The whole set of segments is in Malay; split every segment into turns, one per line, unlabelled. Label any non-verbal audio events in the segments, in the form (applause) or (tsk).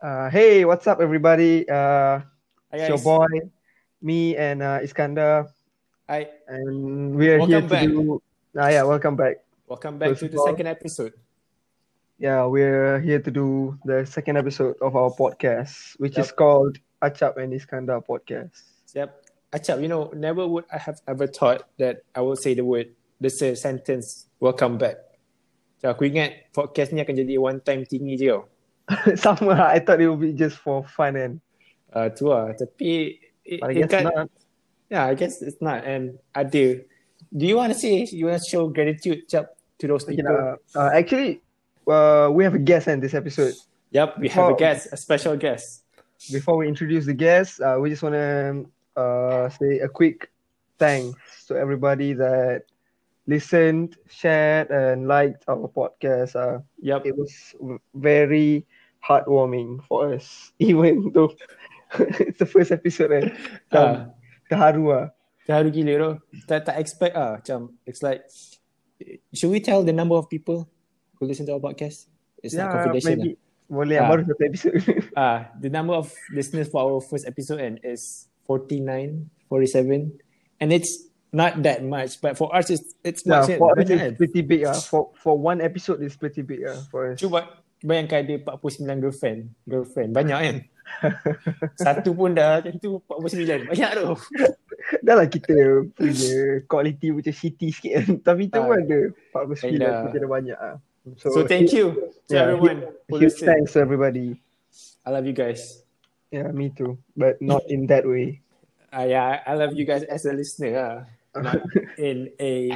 Uh, hey, what's up, everybody? Uh,
Hi
it's your boy, me and uh, Iskandar,
Hi.
and we are here to
back.
do. Ah, yeah, welcome back.
Welcome back
First
to the second episode.
Yeah, we're here to do the second episode of our podcast, which is
Yep.
called Achap and Iskandar podcast.
Yep. Acap, you know, never would I have ever thought that I would say the word, the sentence, welcome back. So, aku ingat podcast ni akan jadi one time thingy je tau. (laughs)
Sama, lah, I thought it would be just for fun and
Uh, tu lah. Tapi, it,
but I
it
guess
can't- yeah, I guess it's not. And ada. Do Do you want to say, you want to show gratitude, Cap, to those people?
uh, uh, actually, uh, we have a guest in this episode.
Yep, we have a guest, a special guest.
Before we introduce the guest, uh, we just want to uh, say a quick thanks to everybody that listened, shared, and liked our podcast. Uh,
Yep.
it was very heartwarming for us, (laughs) even though (laughs) it's the first episode. Eh?
Ah.
Um, terharu lah.
Terharu gila tu. Tak, tak expect ah. Macam, it's like, should we tell the number of people who listen to our podcast? It's not confidential.
maybe. Boleh,
Ah.
baru satu episode. (laughs)
Ah, the number of listeners for our first episode and is 49, 47. And it's not that much, but for us it's it's
yeah,
much. kan?
for us it's pretty big. Uh. For for one episode, it's pretty big uh, for us.
Cuba bayangkan ada 49 girlfriend. Girlfriend. Banyak kan? (laughs) Satu pun dah macam tu 49. Banyak tu. (laughs)
Dah lah kita punya quality macam shitty sikit kan. (laughs) Tapi tu
Ah.
pun ada 49
Dah.
kita dah banyak ah.
So, thank you to
yeah,
everyone
Huge
listen.
thanks to everybody.
I love you guys.
Yeah, me too. But not in that way.
Ah, yeah, I love you guys as a listener. Ah. Not in a...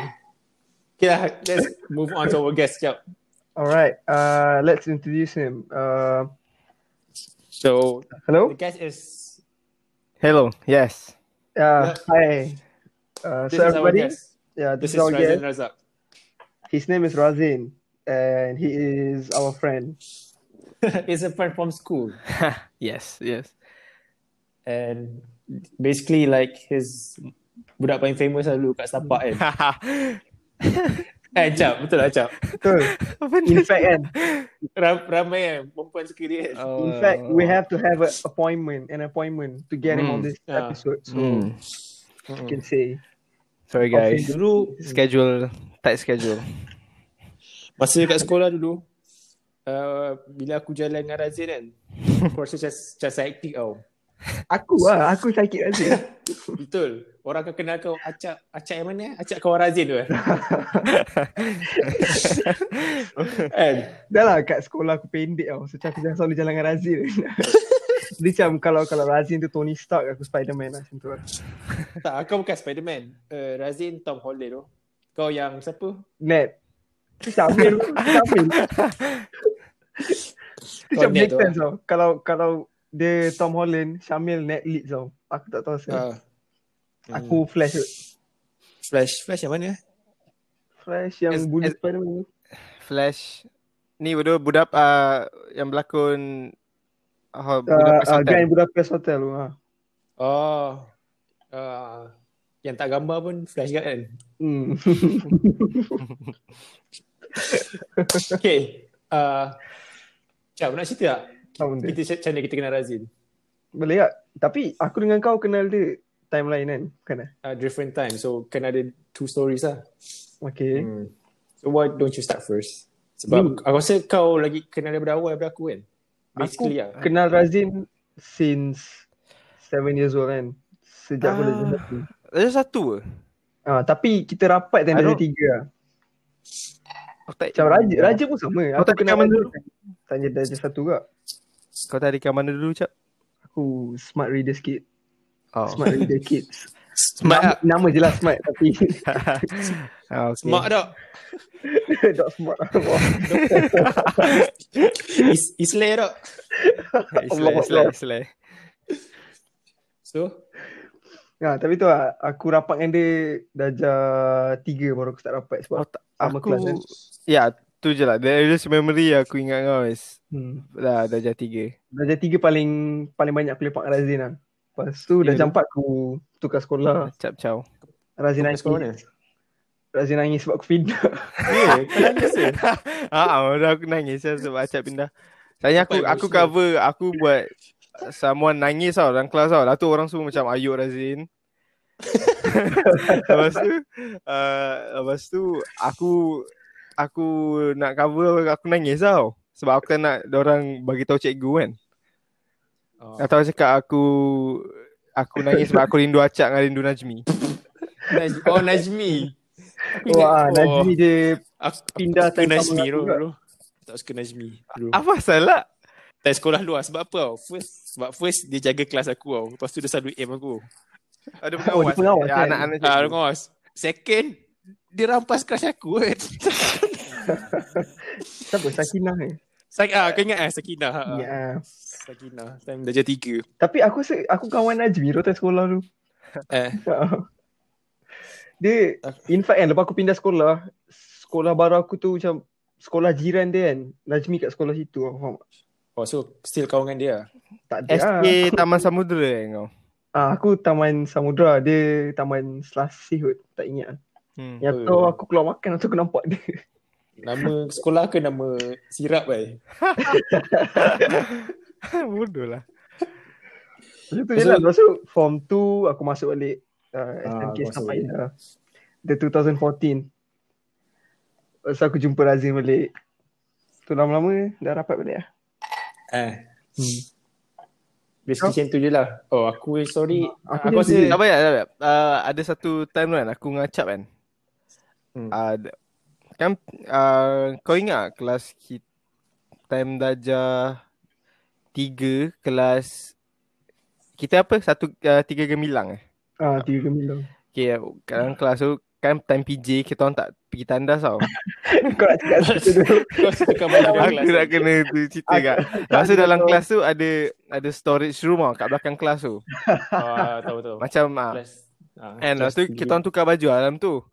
Okay lah, let's move on to our guest. Yep.
All right. Uh, let's introduce him. Uh,
So,
hello.
the guest is...
Hello. Yes.
Uh,
Yeah.
hi. Uh,
This
so
is our
everybody,
guest.
yeah, this,
This
is
is
our guest.
Razak.
His name is Razin, and he is our friend. (laughs)
He's a friend from school. (laughs)
yes. Yes.
And basically like his budak paling famous lah dulu kat Setapak kan. (laughs) Eh, Cap. Betul lah, Cap.
Betul. (laughs) In fact, kan,
Ram, ramai kan perempuan dia kan.
Oh.
in fact, we have to have an appointment, an appointment to get him on
Mm.
this
Ah.
episode. So
Hmm.
you can say,
Sorry guys.
Dulu,
Schedule tight schedule.
masa kat sekolah dulu, uh, bila aku jalan dengan Razin kan, aku rasa macam, macam psychic tau.
Aku lah, aku sakit Razin. (laughs)
Betul. Orang akan kenal kau Acap, Acap yang mana? Acap kawan Razin tu kan? (laughs) kan?
Dah lah kat sekolah aku pendek tau. So macam aku jangan selalu jalan dengan Razin. (laughs) Dia macam kalau kalau Razin tu Tony Stark, aku Spiderman lah macam tu lah.
Tak, kau bukan Spiderman. Uh, Razin Tom Holland tu. Kau yang siapa?
Net. Tu Syamil. Syamil. Tu macam
Kau
make sense tau. Kalau kalau dia Tom Holland, Syamil net lead tau. Aku tak tahu asal.
Uh,
Aku Flash tu.
Flash. Flash yang mana?
Flash yang
As- as-
Spiderman tu.
Flash. Ni bodoh budak uh, yang berlakon uh,
Uh,
Budapest
uh,
Hotel.
Budapest Hotel tu. Ha.
Oh. Uh, yang tak gambar pun Flash kan?
Hmm. (laughs)
Okay. Uh, Cap, nak cerita tak?
Apa benda?
Kita macam mana kita kenal Razin?
Boleh tak? Tapi aku dengan kau kenal dia time lain kan? Bukan eh?
Uh, different time. So, kan ada two stories lah.
Okay.
Hmm. So, why don't you start first? Sebab aku rasa kau lagi kenal daripada awal daripada aku kan?
Aku
Basically lah.
kenal Razin since seven years old kan. Sejak aku
Ah.
darjah satu.
Ada satu ke?
Ah, tapi kita rapat darjah
don't-
tiga lah.
Aku tak
Macam Raja, Raja pun sama.
Kau
Aku
tak
kenal
mana
Raja tanya darjah satu kak.
Kau tadi kat mana dulu, Cap?
Aku smart reader sikit.
Oh.
Smart reader kids.
Smart
nama,
tak?
nama je lah smart tapi (laughs)
ah, okay.
Smart tak? (laughs) (laughs)
tak smart.
Is, Islay tak?
Islay, Islay, Islay.
So,
Ya, tapi tu lah, aku rapat dengan dia darjah tiga baru aku start rapat sebab
Oh, tak,
sama
aku
kelas kan.
Ya, tu je lah. The earliest memory aku ingat kau is
Hmm.
dah darjah tiga.
Darjah tiga paling paling banyak aku lepak dengan Razin lah. Lepas tu darjah
tu.
empat aku tukar sekolah.
Cap caw.
Razin nangis.
sekolah mana?
Razin nangis sebab aku pindah. (laughs)
Kau nangis ke? (laughs)
Ah, ah, dah aku nangis lah sebab Acap pindah. Tanya aku aku cover aku buat someone nangis tau dalam kelas tau. Lah tu orang semua macam Ayuk Razin. (laughs) lepas tu uh, lepas tu aku aku nak cover aku nangis tau. Sebab aku tak nak orang bagi tahu cikgu kan.
Oh.
Atau cakap aku aku nangis sebab aku rindu Acak dengan rindu Najmi.
Naj- oh Najmi. (laughs)
Wah,
oh,
Najmi dia
Aku
pindah
Najmi
aku juga.
dulu. Tak suka Najmi dulu.
Apa salah?
Tak sekolah luar sebab apa tau? First sebab first dia jaga kelas aku tau. Lepas tu dia selalu aim aku.
Ada
Oh, dia pengawas
ya,
kan?
anak-anak
Ah, dengar. Second dia rampas kelas aku kan. (laughs) (laughs)
siapa Sakinah ni.
Sak ah, kau ingat ah Sakinah. Ha,
Ya.
Sakinah time darjah 3.
Tapi aku se- aku kawan Najmi tu time sekolah tu. (laughs)
Eh, (laughs)
dia in fact kan lepas aku pindah sekolah, sekolah baru aku tu macam sekolah jiran dia kan. Najmi kat sekolah situ. Faham? tak?
oh so still kawan dengan dia.
Tak ada. ah.
SK Taman Samudra eh kau.
Ah, aku Taman Samudra, dia Taman Selasih kot. Tak ingat.
Hmm.
Yang
Oh.
tu aku keluar makan tu aku nampak dia.
Nama sekolah ke nama sirap eh? (laughs)
Bodoh lah.
Macam tu je lah. Lepas tu form 2 aku masuk balik uh,
Ah,
SMK
masuk
sampai dah. The 2014. Lepas aku jumpa Razim balik. Tu lama-lama dah rapat balik lah.
Eh.
Hmm.
Basically macam tu je lah. Oh aku sorry.
Aku
Aku, rasa
Tak payah, tak payah. Uh, ada satu time tu kan aku ngacap kan.
Hmm.
Uh, kan uh, kau ingat kelas kita time darjah tiga kelas kita apa satu uh, tiga gemilang eh.
Ah, tiga gemilang.
Okay, dalam kelas tu kan time PJ kita orang tak pergi tandas tau. (laughs)
Kau nak cakap (laughs) situ dulu.
kau suka
aku
kelas.
nak kena tu cerita kat. Lepas tu dalam kelas tu ada ada storage room tau kat belakang kelas tu.
Ah, tahu tahu.
Macam ah,
Kelas. Ah,
And lepas tu kita orang tukar baju dalam tu.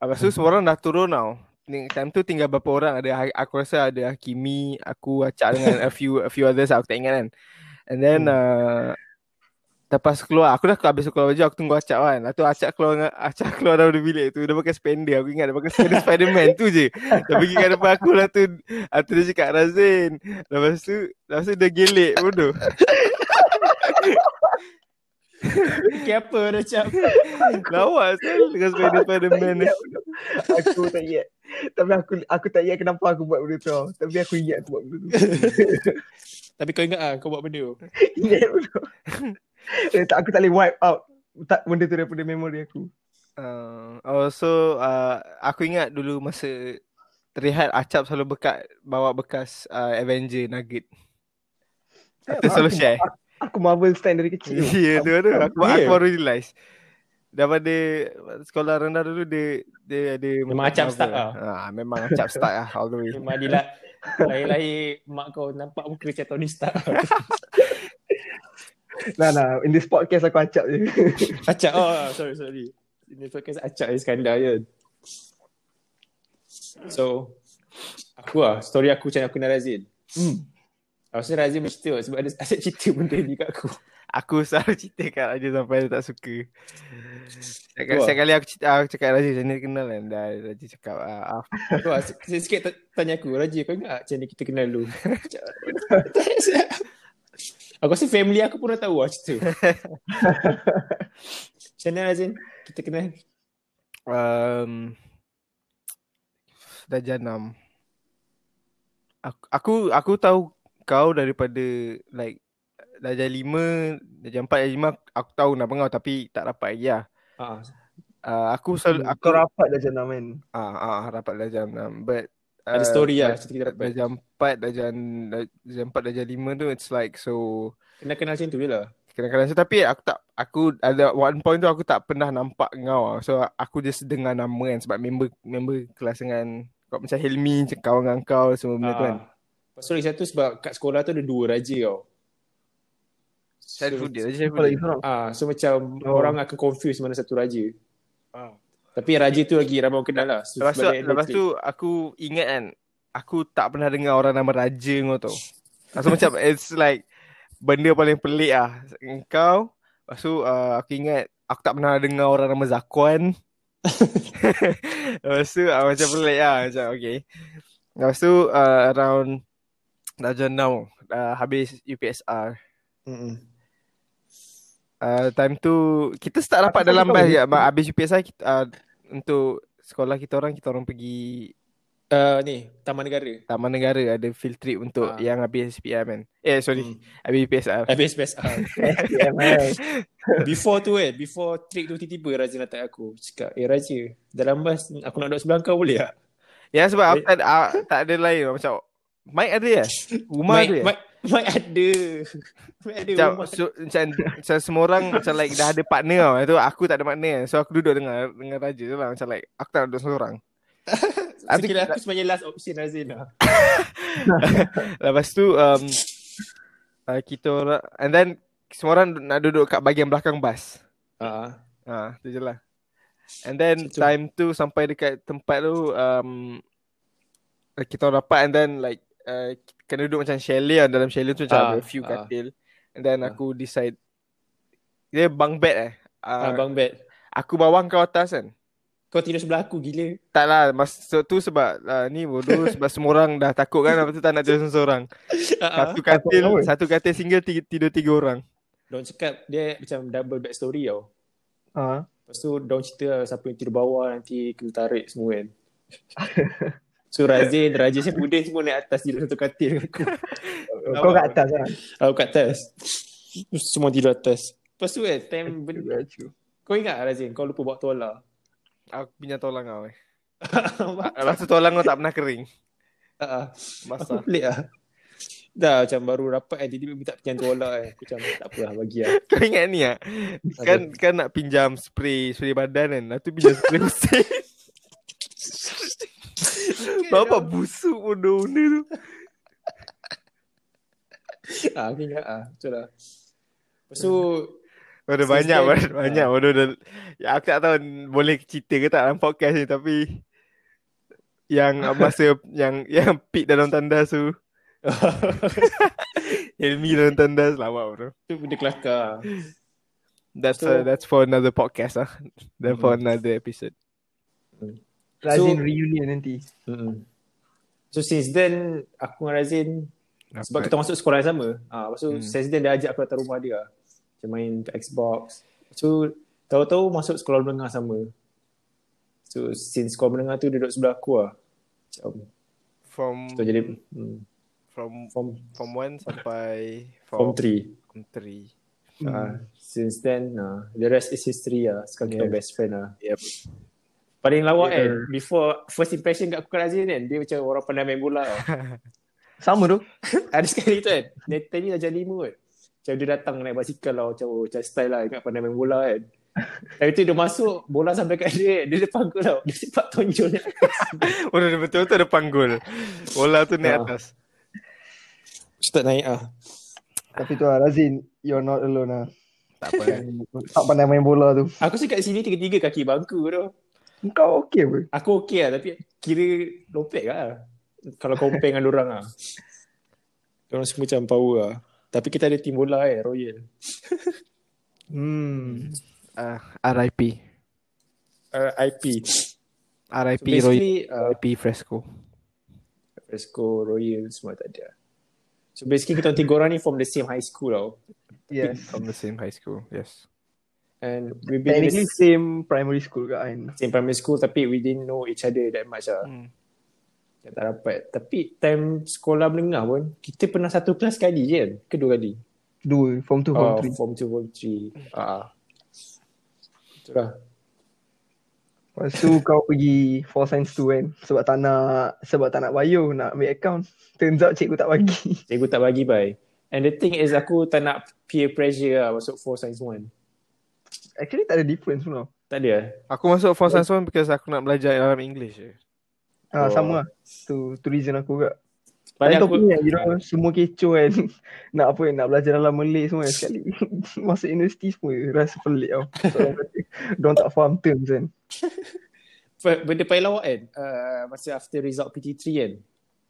Lepas tu semua orang dah turun tau. Time tu tinggal berapa orang ada Ha- aku rasa ada Hakimi, aku Acak dengan a few a few others aku tak ingat kan. And then uh, lepas keluar aku dah habis keluar baju aku tunggu Acak kan. Lepas tu Acak keluar Acak keluar dari bilik tu dia pakai spender aku ingat dia pakai spender (laughs) Spiderman tu je. Dia pergi kat depan aku lah tu. Tu dia cakap Razin. Lepas tu lepas tu dia gelik bodoh.
Fikir apa dah cap?
Lawa sel dengan Spiderman
aku tak ingat. Tapi aku aku tak ingat kenapa aku buat benda tu. Tapi aku ingat aku buat benda tu. (laughs)
Tapi kau ingat ah kau buat benda tu. (laughs)
ingat benda. (laughs) Eh, tak, aku tak boleh wipe out tak benda tu daripada memori aku.
Uh, also uh, aku ingat dulu masa terlihat Acap selalu bekat bawa bekas uh, Avenger Nugget. Selalu
aku,
share.
Aku, aku Marvel stand dari kecil.
Ya tu tu aku,
Ya.
aku baru realise. Daripada sekolah rendah dulu dia dia ada
Memang Acap start lah.
Ha, memang Acap start lah all the way.
Memang dia lah lahir-lahir mak kau nampak muka macam Tony Stark. (laughs)
Nah, nah, in this podcast aku acap je. (laughs)
Acak oh sorry sorry. Ini podcast Acak Iskandar je. So aku lah story aku macam aku kenal Razin.
hmm.
Aku rasa Razin mesti sebab ada ada cerita benda ni kat aku.
Aku selalu cerita kat Raja sampai dia tak suka. Setiap kali aku cerita, aku cakap macam ni kenal kan. Dah Raja cakap ah, ah, (laughs)
Tu lah, sikit, sikit ta- tanya aku, Raji kau ingat macam ni kita kenal dulu? (laughs) aku rasa family aku pun dah tahu lah cerita. (laughs) Macam mana Razin? Kita kenal?
um, darjah 6. Aku, aku aku tahu kau daripada like darjah 5, darjah 4, darjah 5 aku tahu nama kau tapi tak rapat lagi lah.
Ha.
Uh, aku selalu aku
Kau rapat dah jenam kan.
ah ah rapat darjah 6 but
Ada
uh,
story lah cerita kita dapat.
Darjah 4, darjah darjah 4, darjah 5 tu it's like so
Kenal-kenal macam tu je lah.
kadang-kadang so, tapi aku tak aku ada one point tu aku tak pernah nampak kau so aku just dengar nama kan sebab member member kelas dengan kau macam Helmi macam kawan dengan kau semua benda tu kan
Ah. Sorry satu sebab kat sekolah tu ada dua raja tau.
Syarifudin
seorang?
Ah, so macam
Oh.
orang akan confuse mana satu raja.
Ah.
Tapi raja tu lagi ramai orang kenal lah. So,
lepas tu lepas tu aku ingat kan aku tak pernah dengar orang nama Raja kau tau so macam (laughs) it's like benda paling pelik lah engkau lepas tu uh, aku ingat aku tak pernah dengar orang nama Zakuan (laughs) Lepas tu uh, macam pelik lah Macam okay Lepas tu uh, around Darjah 6 dah habis UPSR.
Mm-mm.
Uh, time tu kita start rapat dalam bas ya. Habis UPSR kita, uh, untuk sekolah kita orang kita orang pergi
Uh, ni, Taman Negara.
Taman Negara ada field trip untuk
Ah.
yang habis SPM kan. Eh sorry,
Hmm.
habis UPSR.
Habis PSR.
SPML. (laughs) (laughs)
Before tu kan, before trip tu tiba-tiba Raja datang aku. Cakap, eh Raja, dalam bas aku nak duduk sebelah kau boleh tak?
Ya sebab tak, uh, tak ada lain macam mic ada ya? (laughs) Rumah ada ya?
mic, (laughs) mic ada. (laughs) Mic ada
Macam, so, macam, macam semua orang macam like dah ada partner tau. Itu aku tak ada partner. So aku duduk dengan dengan Raja tu lah. Macam like aku tak nak duduk seorang. (laughs)
So, kira aku sebenarnya last option Razin lah.
Lepas tu um, uh, kita orang and then semua orang nak duduk kat bahagian belakang bas.
Uh,
Ha, tu je lah. And then
Macam tu.
time tu sampai dekat tempat tu um, kita orang dapat and then like uh, kena duduk macam chalet lah. Dalam chalet tu macam
Ah,
ada a few
ah.
katil. And then
Ah.
aku decide dia bunk bed eh.
uh,
Uh,
Bang Bet.
aku bawang kau atas kan.
Kau tidur sebelah aku gila.
Tak lah Masa tu sebab uh, Ni bodoh (laughs) Sebab semua orang dah takut kan Lepas tu tak nak tidur seorang
Uh, (laughs)
Satu katil
apa?
Satu katil single tiga, Tidur tiga orang
Diorang cakap dia macam double back story tau.
Ah.
Lepas tu diorang cerita lah siapa yang tidur bawah nanti kena tarik semua kan. (laughs) so Razin, Razin saya pudin semua naik atas tidur satu katil dengan (laughs) aku.
Kau kat atas lah.
Aku kat atas. Semua tidur atas. Lepas tu kan time ben- kau ingat Razin kau lupa bawa tola.
Aku pinjam tolong kau eh (laughs) Lepas tu tolong kau tak pernah kering
Ah,
Masa
Aku pelik lah. Dah macam baru rapat kan tiba-tiba minta pinjam tola kan. Aku macam tak apa lah bagi lah. (laughs)
Kau ingat ni ah? Kan kan nak pinjam spray Spray badan kan Lepas tu pinjam spray mesin Bapak busuk bodoh benda tu
ah, aku ingat ah. Betul lah. Lepas tu
Ada
Since
banyak
then,
banyak, banyak
ah.
bodoh dah, ya, Aku tak tahu Boleh cerita ke tak Dalam podcast ni Tapi Yang masa (laughs) Yang Yang pit dalam tandas tu (laughs) Helmi dalam tandas Lawak bro
tu benda kelakar.
That's
So-
uh, that's for another podcast ah. Then for
Mm.
another episode.
Razin
So-
reunion nanti.
Mm-mm. So since then aku dengan Razin sebab kita masuk sekolah yang sama. Ah, lepas tu
Hmm.
since then dia ajak aku datang rumah dia. Macam main Xbox. So tahu-tahu masuk sekolah menengah sama. So since sekolah menengah tu dia duduk sebelah aku lah. Macam
from
so jadi hmm,
from
form
from one sampai
form
form
3.
form three.
Ah, since then uh, the rest is history lah. Sekarang kita
Yeah.
best friend lah.
Yep.
Paling lawak
Yeah.
kan before first impression kat aku dengan Razin kan dia macam orang pandai main bola tau. (laughs)
Sama tu. (laughs)
Ada sekali tu kan Dia tadi dah jadi lima kan Macam dia datang naik basikal lah Macam, oh, macam style lah Ingat pandai main bola kan (laughs) Tapi tu dia masuk Bola sampai kat dia Dia depan aku tau Dia sepak tonjol
Oh, dia betul-betul ada panggul. Bola tu naik
Ah.
atas.
Start naik ah.
Tapi tu lah Razin, you're not alone lah.
Tak apa.
Tak pandai main bola tu.
Aku sih kat sini tiga-tiga kaki bangku tu
Kau okey apa?
Aku okey lah Tapi kira lopek lah Kalau compare dengan orang lah Diorang semua macam power lah Tapi kita ada tim bola eh Royal
Hmm.
Uh, RIP.
uh, IP
RIP
So
Roy.
basically uh,
RIP Fresco.
Fresco, Royal semua tak ada So basically kita orang tiga orang ni From the same high school tau
Yes.
From the same high school. Yes.
And we've been
Technically
the
same primary school kat Ain.
same primary school tapi we didn't know each other that much lah.
Hmm.
Tak dapat. Tapi time sekolah menengah pun, kita pernah satu kelas sekali je kan? Kedua kali.
Dua, form 2, form
Oh,
3.
form 2, form 3. Ah. Itulah.
Lepas tu kau pergi for science tu kan. Sebab tak nak, sebab tak nak bio, nak ambil account. Turns out cikgu tak bagi. (laughs)
Cikgu tak bagi bye. And the thing is aku tak nak peer pressure lah masuk for science 1.
Actually tak ada difference pun tau.
Tak ada eh?
Aku masuk for science one because aku nak belajar dalam English je.
Ah,
Oh.
sama lah. Tu, tu reason aku juga. Tapi
aku,
punya, you know, semua kecoh kan. (laughs) nak apa, nak belajar dalam Malay semua kan. Sekali (laughs) masuk universiti semua rasa pelik tau. (laughs) So, Diorang tak faham terms kan.
benda paling lawak kan, uh, masa after result PT3 kan,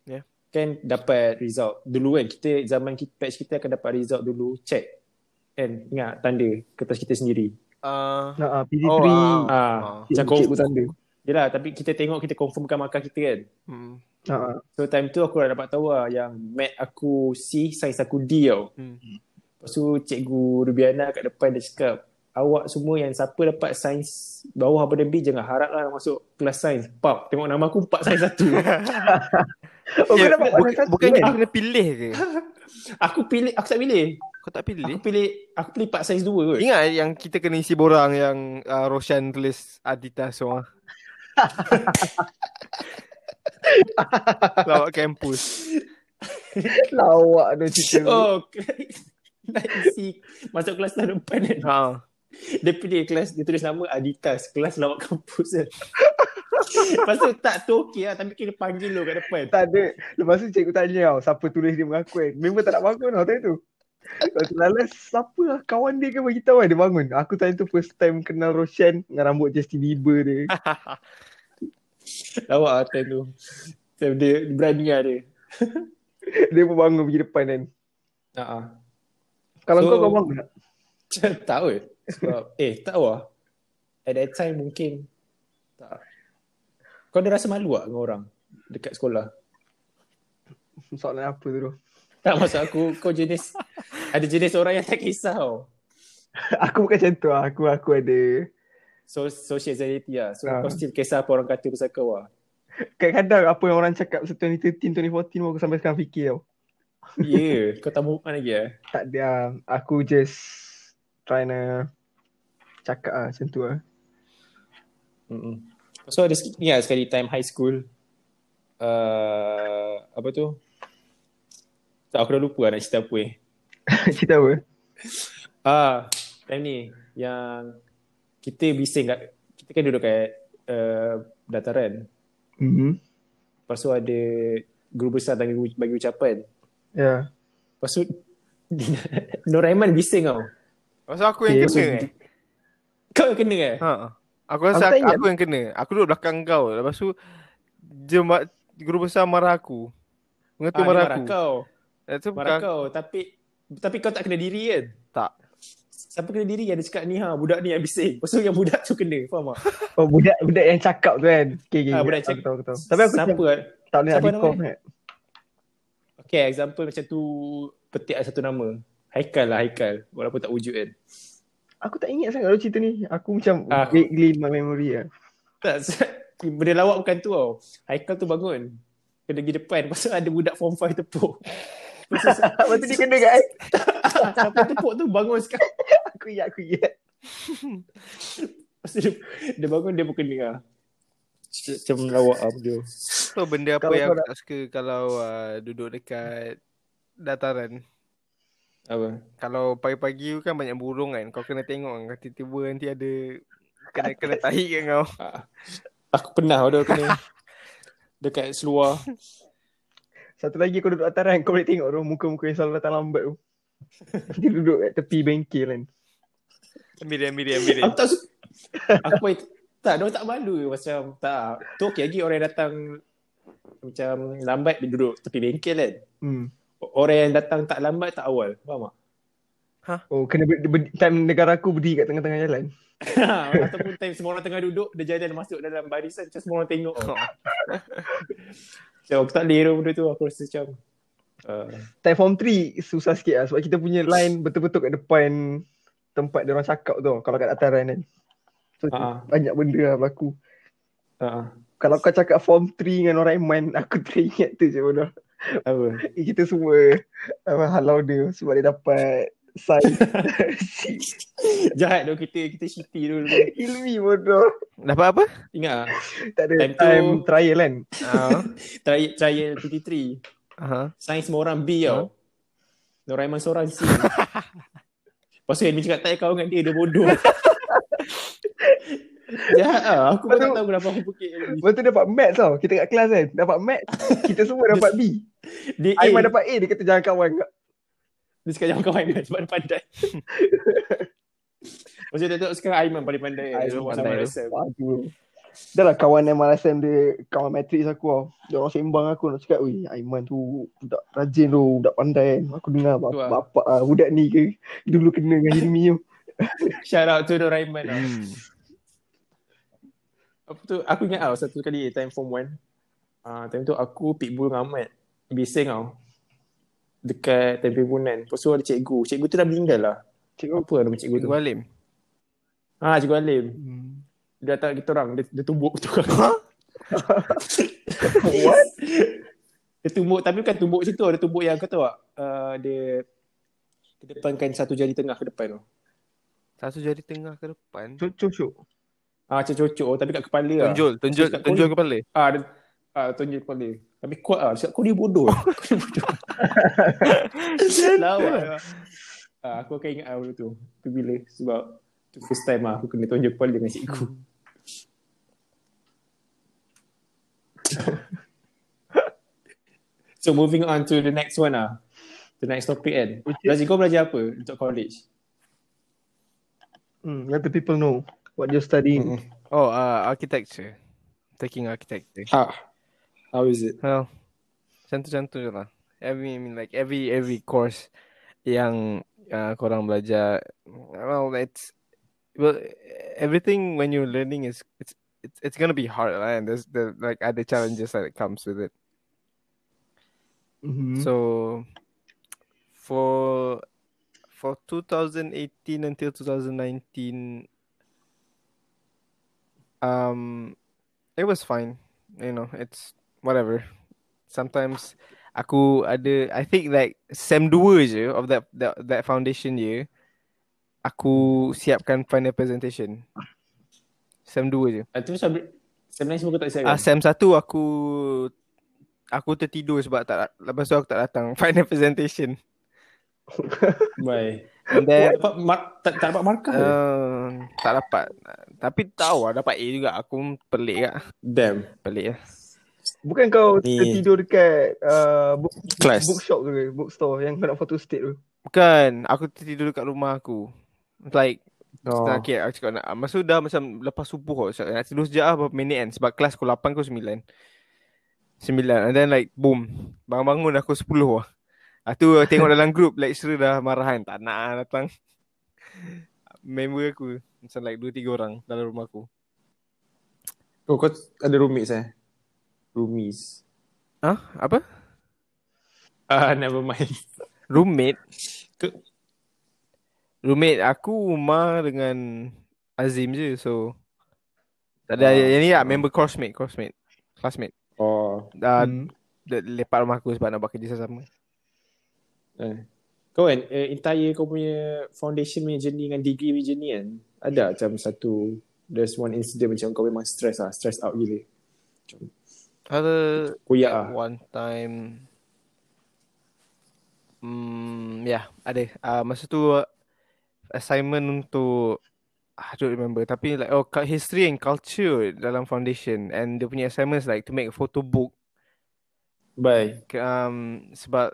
Yeah.
kan dapat result dulu kan, kita zaman kita, batch kita akan dapat result dulu, check. Kan, ingat tanda kertas kita sendiri.
Uh,
Nak ah, PT3.
Oh, ah.
Ah,
Ah.
macam
Cikgu, tanda.
Yelah, tapi kita tengok kita confirmkan markah kita kan.
Hmm.
Ha.
So time tu aku dah dapat tahu lah yang mat aku C, sains aku D tau.
Hmm.
Lepas tu cikgu Rubiana kat depan dia cakap, awak semua yang siapa dapat sains bawah pada B jangan harap lah masuk kelas sains. Pap, tengok nama aku 4 sains 1. (laughs)
Oh, kau dapat
bukan,
satu
bukan
kan?
kita kena pilih ke? (laughs)
aku pilih, aku tak pilih.
Kau tak pilih?
Aku pilih, aku pilih 4 sains 2 kot.
Ingat yang kita kena isi borang yang uh, Roshan tulis Adidas (laughs) semua. Lawak kampus.
Lawak tu cerita.
Oh, nak isi masuk kelas tahun depan kan.
Ha.
Dia pilih kelas, dia tulis nama Adidas, kelas lawak kampus kan. (laughs) Lepas tu tak tu okey lah, tapi kena panggil lu kat depan.
Tak ada. Lepas tu cikgu tanya tau, siapa tulis dia mengaku kan. Member tak nak bangun tau time tu. Lepas Lalas, siapa lah kawan dia kan bagi tahu kan dia bangun. Aku time tu first time kenal Roshan dengan rambut Justin Bieber dia. (laughs)
Lawak lah time tu. Time dia berani lah dia. (laughs)
dia pun bangun pergi depan kan.
Uh-huh.
Kalau
So-
kau kau bangun tak? (laughs)
Tak kot. Sebab, eh tak tahu lah. At that time mungkin tak. Kau ada rasa malu tak dengan orang dekat sekolah?
Soalan apa tu tu?
Tak maksud aku, kau jenis, ada jenis orang yang tak kisah tau. (laughs)
Aku bukan macam tu lah. Aku, aku ada.
So, social anxiety lah. So,
Ah.
kau still kisah apa orang kata pasal kau lah.
Kadang-kadang apa yang orang cakap pasal 2013, 2014 pun aku sampai sekarang fikir tau.
Ya, yeah, kau tak move on lagi eh?
Tak ada lah. Aku just try na cakap lah macam tu lah.
Mm-mm. So ada ni lah sekali time high school. Uh, apa tu? Tak, aku dah lupa lah nak cerita apa eh. (laughs)
Cerita apa?
Ah, time ni yang kita bising kat, kita kan duduk kat uh, dataran.
Mm-hmm.
Lepas tu ada guru besar bagi, bagi ucapan.
Ya. Yeah.
Lepas tu (laughs) Noraiman bising tau.
Pasal aku yang
Okay,
kena
so-
eh.
Kau yang kena eh?
Ha. Aku rasa
Aku
aku, aku yang kena. Aku duduk belakang kau. Lepas tu dia guru besar marah aku. Mengetuk
Ah, dia
marah
marah
aku.
kau.
Lepas tu
Marah
bukan
kau. Tapi tapi kau tak kena diri kan?
tak.
Siapa kena diri yang dia cakap ni ha budak ni yang bising. Tu yang budak tu kena. Faham tak? (laughs)
Oh budak budak yang cakap tu kan. Okay, okay.
Ah, budak
aku
cakap.
tahu, aku tahu. Tapi aku
Siapa?
siapa? tak boleh nak recall kan.
Okay, example macam tu petik satu nama. Haikal lah Haikal. Walaupun tak wujud kan.
Aku tak ingat sangat cerita ni. Aku macam
Ah.
vaguely in my memory lah.
Tak, (laughs) benda lawak bukan tu tau. Haikal tu bangun. Kena pergi depan. (laughs) Tu ada budak form 5 tepuk. (laughs) Lepas tu
dia kena kan?
siapa tepuk tu bangun sekarang.
Aku ingat, aku ingat.
Lepas tu dia, dia bangun dia pun kena lah. Macam lawak lah benda.
So benda apa
Kalau
yang aku tak suka kalau uh, duduk dekat dataran.
Apa?
Kalau pagi-pagi tu kan banyak burung kan. Kau kena tengok kan. Tiba-tiba nanti ada kena kena tahi kan kau. (laughs)
Aku pernah ada kena dekat seluar.
Satu lagi aku duduk atas kan. Kau boleh tengok tu muka-muka yang selalu datang lambat tu. Dia duduk kat tepi bengkel kan.
Ambil dia, ambil dia, ambil dia.
Aku tak su- Aku tak, dia tak malu macam tak. Tu okey lagi orang yang datang macam lambat dia duduk tepi bengkel kan.
Hmm.
Orang yang datang tak lambat tak awal. Faham tak?
Oh, kena ber, ber, time negara aku berdiri kat tengah-tengah jalan. (laughs)
Ataupun time semua orang tengah duduk, dia jalan masuk dalam barisan macam semua orang tengok. (laughs) Macam aku tak lera benda tu, aku rasa macam uh,
Time form 3 susah sikit lah sebab kita punya line betul-betul kat depan tempat dia orang cakap tu kalau kat dataran kan. So
Ah.
banyak benda lah berlaku.
uh,
Kalau kau cakap form 3 dengan orang Iman, aku (laughs) teringat tu je bodoh.
apa?
Eh, Kita semua halau dia sebab dia dapat sign. (laughs)
Jahat tu kita kita shitty dulu.
Ilmi bodoh.
Dapat apa?
Ingat tak?
Tak ada
Time
time,
tu-
trial kan.
Ah. (laughs)
Trial, trial PT3.
Aha.
Sains semua orang B tau. Noraiman seorang C. (laughs) Lepas tu Edwin cakap tak kau dengan dia, dia bodoh. Jahat lah. Aku pun tak tahu kenapa aku pukul Edwin.
Lepas tu dapat maths tau. Kita kat kelas kan. Dapat maths. Kita semua dapat B.
Dia.
Aiman dapat A. Dia kata jangan kawan.
Dia cakap jangan kawan dengan sebab dia pandai. (laughs) Maksud dia tengok sekarang Aiman paling pandai.
Aiman
pandai.
Aduh. Dah lah kawan yang Malasam dia kawan matrix aku tau. Dia orang sembang aku nak cakap, "Weh, Aiman tu budak rajin tu, budak pandai kan." Aku dengar
lah.
bapak, bapak ah, budak ni ke dulu kena dengan Hilmi tu. (laughs)
Shout out to Doraemon lah.
Hmm.
apa tu aku ingat tau satu kali time form 1 ah time tu aku pitbull dengan Ahmad bising tau dekat Tempemunan lepas tu ada cikgu. Cikgu tu dah meninggal lah. Cikgu? Apa nama cikgu tu?
Cikgu Alim.
ah cikgu Alim.
Hmm.
dia datang kita orang. Dia, dia tumbuk kita (laughs) orang
What?
dia tumbuk. Tapi bukan tumbuk macam tu dia tumbuk yang kau tahu tak? Uh, dia kedepankan satu jari tengah ke depan tu.
Satu jari tengah ke depan.
Cocok.
ah cocok tapi kat kepala lah.
Tunjul, tunjul, tunjul kepala.
ah dia, ah tunjuk kepala tapi kuat lah. Cakap kau ni bodoh. (laughs) Kau ni bodoh. Lawa lah. ah, aku akan ingat benda tu. Tu bila? Sebab tu first time lah aku kena tunjuk kepala dengan cikgu. (laughs) So moving on to the next one lah. The next topic kan Razi kau belajar apa untuk college?
Hmm, let the people know what you're studying.
Oh, uh, architecture. Taking architecture.
ah how is it
Well, je lah. Every, I mean like every every course yang uh, korang belajar, well, it's well everything when you're learning is it's it's it's gonna be hard lah, and there's the like other challenges that comes with it.
Mhm.
So for for 2018 until 2019 um it was fine. You know, it's whatever. Sometimes aku ada I think like sem 2 je of that that, that foundation year aku siapkan final presentation. Sem 2 je.
ah, tu macam sebenarnya semua kau tak siap
Ah sem 1 aku aku tertidur sebab tak lepas tu aku tak datang (laughs) final presentation.
bye
And then
dapat mar- tak, tak dapat markah?
Uh, tak dapat. Tapi tahu lah dapat A juga. Aku pelik lah.
Damn.
Pelik lah.
Bukan kau
Ni.
tertidur dekat uh, book,
Class.
bookshop tu ke? Bookstore yang kau nak photo state tu.
Bukan. Aku tidur dekat rumah aku. Like,
Oh.
oh. okay, aku cakap nak. Masa dah macam lepas subuh kot. So, nak tidur sekejap lah berapa minit kan. Sebab kelas aku 8 ke 9. 9. And then like, boom. Bangun-bangun aku 10 lah. Ah, tu tengok dalam group lecturer dah marah kan. Tak nak lah datang. Member aku. Macam like 2-3 orang dalam rumah aku.
Oh, kau ada roommates eh? Roomies.
Ah, apa?
Ah, (laughs) never mind.
Roommate?
Ke-
Roommate aku Umar dengan Azim je so tak ada
Ah,
yang ni lah
ah.
member crossmate crossmate classmate
Oh.
uh,
Hmm.
lepak rumah aku sebab nak buat kerja sama
Eh. Kau kan, eh, entire kau punya foundation punya journey dengan degree punya journey kan, ada macam satu, there's one incident macam kau memang stress lah, stress out gila.
Ada
Koyak
at
lah.
one time hmm ya yeah, ada. Uh, masa tu uh, assignment untuk I don't remember. Tapi like oh history and culture dalam foundation. And dia punya assignment is like to make a photo book. Ke- um, sebab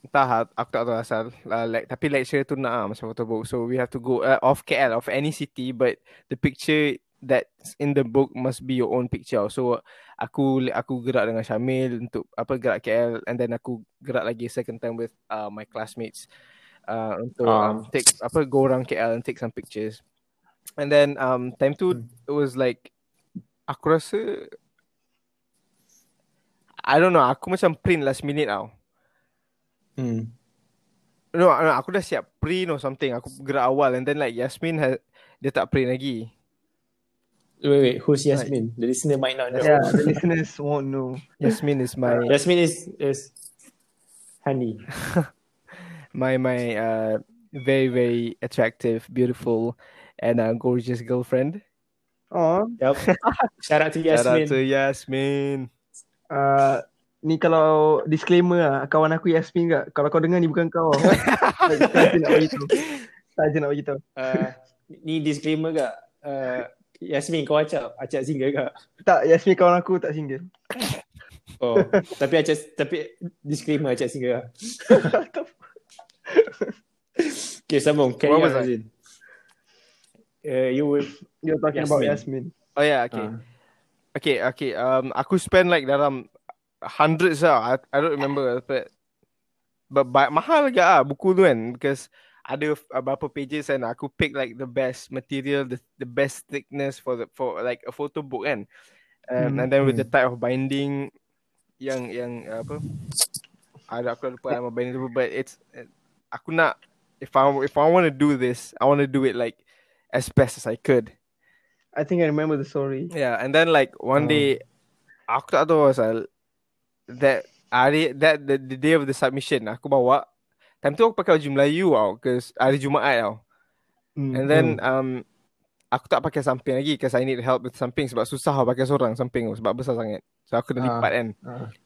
entah aku tak tahu asal. Uh, like tapi lecturer tu nak ah macam photo book. So we have to go uh, off KL of any city but the picture that's in the book must be your own picture so aku aku gerak dengan Syamil untuk apa gerak KL and then aku gerak lagi second time with uh, my classmates uh, untuk
Ah.
um, take apa go around KL and take some pictures and then um time tu
Hmm.
it was like aku rasa I don't know aku macam print last minute tau
Hmm.
No, no, aku dah siap print or something. Aku gerak awal and then like Yasmin ha, dia tak print lagi.
Wait, wait, who's Yasmin? The listener might not know.
Yeah, the listeners won't know.
Yasmin is my
Yasmin is, is honey. (laughs)
my my uh very very attractive, beautiful and uh, gorgeous girlfriend.
Oh,
Yup. (laughs) Shout out to
Shout out
Yasmin.
to Yasmin.
uh, ni kalau disclaimer lah, kawan aku Yasmin kat. Kalau kau dengar ni bukan kau. (laughs) Saja nak bagi tahu. Saja nak bagi tahu.
Uh, ni disclaimer kak. Uh, Yasmin kau acap. Acap single kak.
Tak, Yasmin kawan aku tak single. (laughs)
Oh, tapi acap tapi disclaimer acap single kak. (laughs) Okay, sambung. Carry on,
I?
Azin. Uh, you will
You're talking
Yasmin.
about Yasmin.
Oh yeah, okay.
Ah.
Okay, okay. Um aku spend like dalam hundreds lah. I, I don't remember but but, but mahal juga ah buku tu kan because ada berapa pages kan aku pick like the best material the, the best thickness for the for like a photo book kan um,
Hmm,
and then with the
hmm.
type of binding yang yang apa ada aku lupa nama binding tu but it's aku nak if I if I want to do this I want to do it like as best as I could
I think I remember the story.
Yeah, and then like one
Oh.
day, aku tak tahu asal that hari that the, the day of the submission aku bawa time tu aku pakai baju Melayu tau cause hari Jumaat tau.
Hmm.
And then um aku tak pakai samping lagi cause I need help with samping sebab susah tau pakai seorang samping tu sebab besar sangat. So aku dah
Ah.
lipat kan.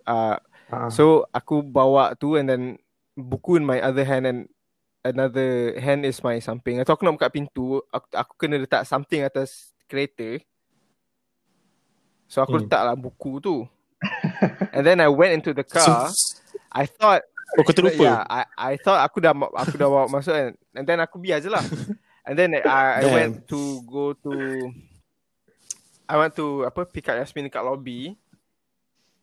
Uh,
Ah.
so aku bawa tu and then buku in my other hand and another hand is my samping. Atau aku nak buka pintu, aku, aku kena letak something atas kereta. So aku
Hmm.
letaklah buku tu. and then I went into the car. (laughs) I thought
Oh, kau terlupa?
Yeah, I I thought aku dah aku dah bawa masuk kan. And then aku biar je lah. (laughs) And then I, I
Damn.
went to go to I went to apa pick up Yasmin dekat lobby.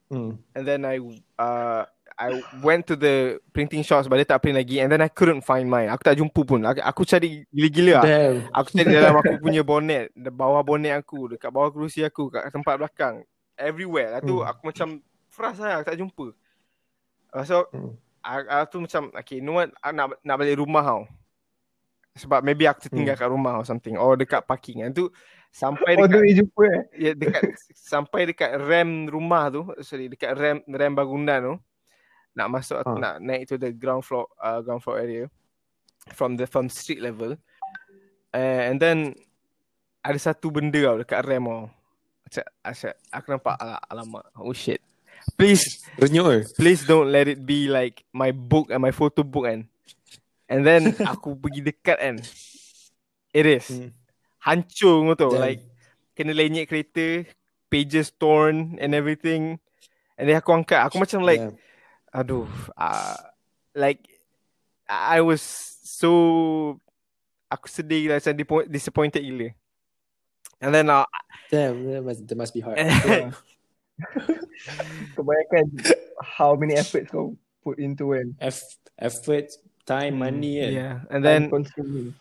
Hmm.
And then I uh I went to the printing shops but dia tak print lagi and then I couldn't find mine. Aku tak jumpa pun. Aku, aku cari gila-gila lah.
Damn.
Aku cari dalam aku punya bonnet, di bawah bonnet aku, dekat bawah kerusi aku, kat tempat belakang. Everywhere. Lepas tu
Hmm.
aku macam frust lah, aku tak jumpa. Uh, so,
Hmm.
Aku tu macam, okay, you know what, aku nak, nak balik rumah tau. Sebab maybe aku tertinggal
Hmm.
kat rumah or something. Or dekat parking. Yang tu, sampai
Oh,
dekat,
dia jumpa eh.
ya, dekat sampai dekat rem rumah tu, sorry, dekat rem rem bangunan tu, nak masuk,
Ah.
nak naik to the ground floor, uh, ground floor area from the from street level. Uh, and then ada satu benda tau dekat rem tau. Macam, aku nampak ala- alamak. Oh shit. Please,
Renyuk
please don't let it be like my book and my photo book kan. And then (laughs) aku pergi dekat kan. It is.
Hmm.
Hancur kau tahu.
Damn.
Like, kena lenyek kereta, pages torn and everything. And then aku angkat. Aku macam like,
Damn.
aduh. Uh, like, I was so, aku sedih gila. Macam disappoint- disappointed gila. And then, uh,
Damn, that must, that must be hard. (laughs)
and, (laughs)
Kebanyakan how many efforts kau put into kan.
Eff- effort, time, money kan.
yeah. And then,
consuming.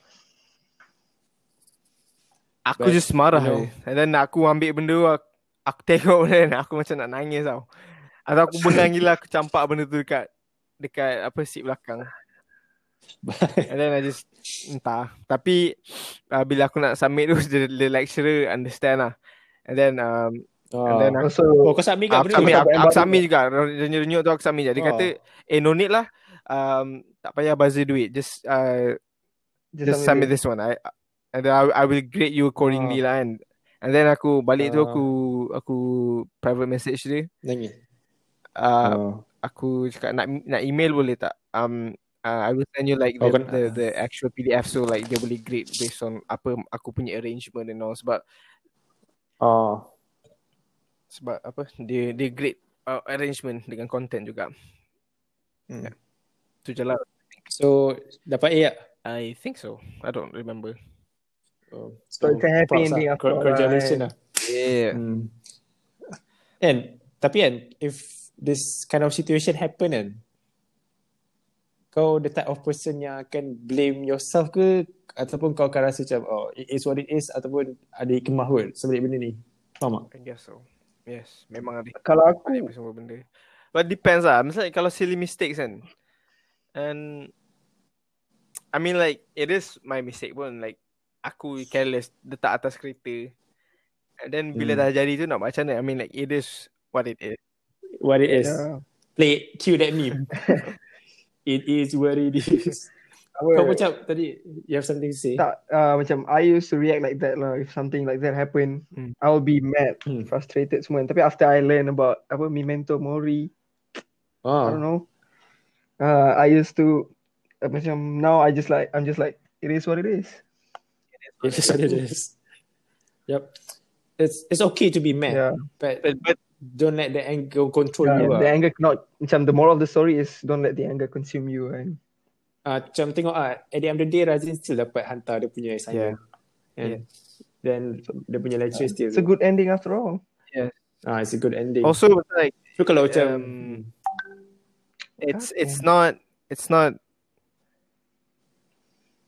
Aku
But,
just marah
you know-
you And then aku ambil benda tu Aku, aku tengok dan (laughs) aku macam nak nangis tau Atau aku bengang gila Aku campak benda tu dekat Dekat apa seat belakang (laughs) And then I just Entah Tapi uh, Bila aku nak submit tu The, the lecturer understand lah And then um, And then
Oh.
aku,
Also,
oh, kau submit kat
aku
tu?
submit juga Renyuk-renyuk tu aku submit je Dia
Oh.
kata Eh no need lah um, Tak payah buzzer duit Just uh, just submit this one. I and then I, I will grade you accordingly lah kan. And then aku balik tu
Ah.
aku aku private message dia.
Nangis.
Uh,
Oh.
aku cakap nak nak email boleh tak? Um uh, I will send you like the,
Oh, kan-
the the actual PDF so like dia boleh grade based on apa aku punya arrangement and all sebab
Oh.
Sebab apa dia dia grade uh, arrangement dengan content juga.
Hmm.
Tu je lah.
So, dapat A tak?
I think so. I don't remember.
Oh.
So, it's a happy ending after all,
Congratulations lah.
Yeah.
Hmm. And tapi kan if this kind of situation happen kan kau the type of person yang akan blame yourself ke ataupun kau akan rasa macam oh it is what it is ataupun ada hikmah kot sebalik benda ni faham tak?
I guess so. Yes, memang ada
Kalau aku,
Ada semua benda. But depends lah. Misalnya kalau silly mistakes kan. And I mean like it is my mistake pun. Like aku careless letak atas kereta. And then bila
Hmm.
dah jadi tu nak macam mana? I mean like it is what it is.
what it is
yeah.
play cue that meme (laughs) it is what it is
apa,
kau macam tadi you have something to say
tak, uh, macam I used to react like that lah. If something like that happen,
Hmm.
I will be mad,
Hmm.
frustrated semua. Tapi after I learn about apa memento mori, I don't know. Uh, I used to uh, macam now I just like I'm just like it is what it is.
it is what it is yep it's it's okay to be mad
Yeah.
but
But, but
don't let the anger control
Yeah,
you
the
lah.
anger cannot macam the moral of the story is don't let the anger consume you kan.
Macam tengok ah, at the end of the day Razin still dapat hantar dia punya assignment.
Yeah.
And then dia punya lecture still.
It's a good ending after all.
ah, it's a good ending.
also like
so kalau macam
um, it's it's not it's not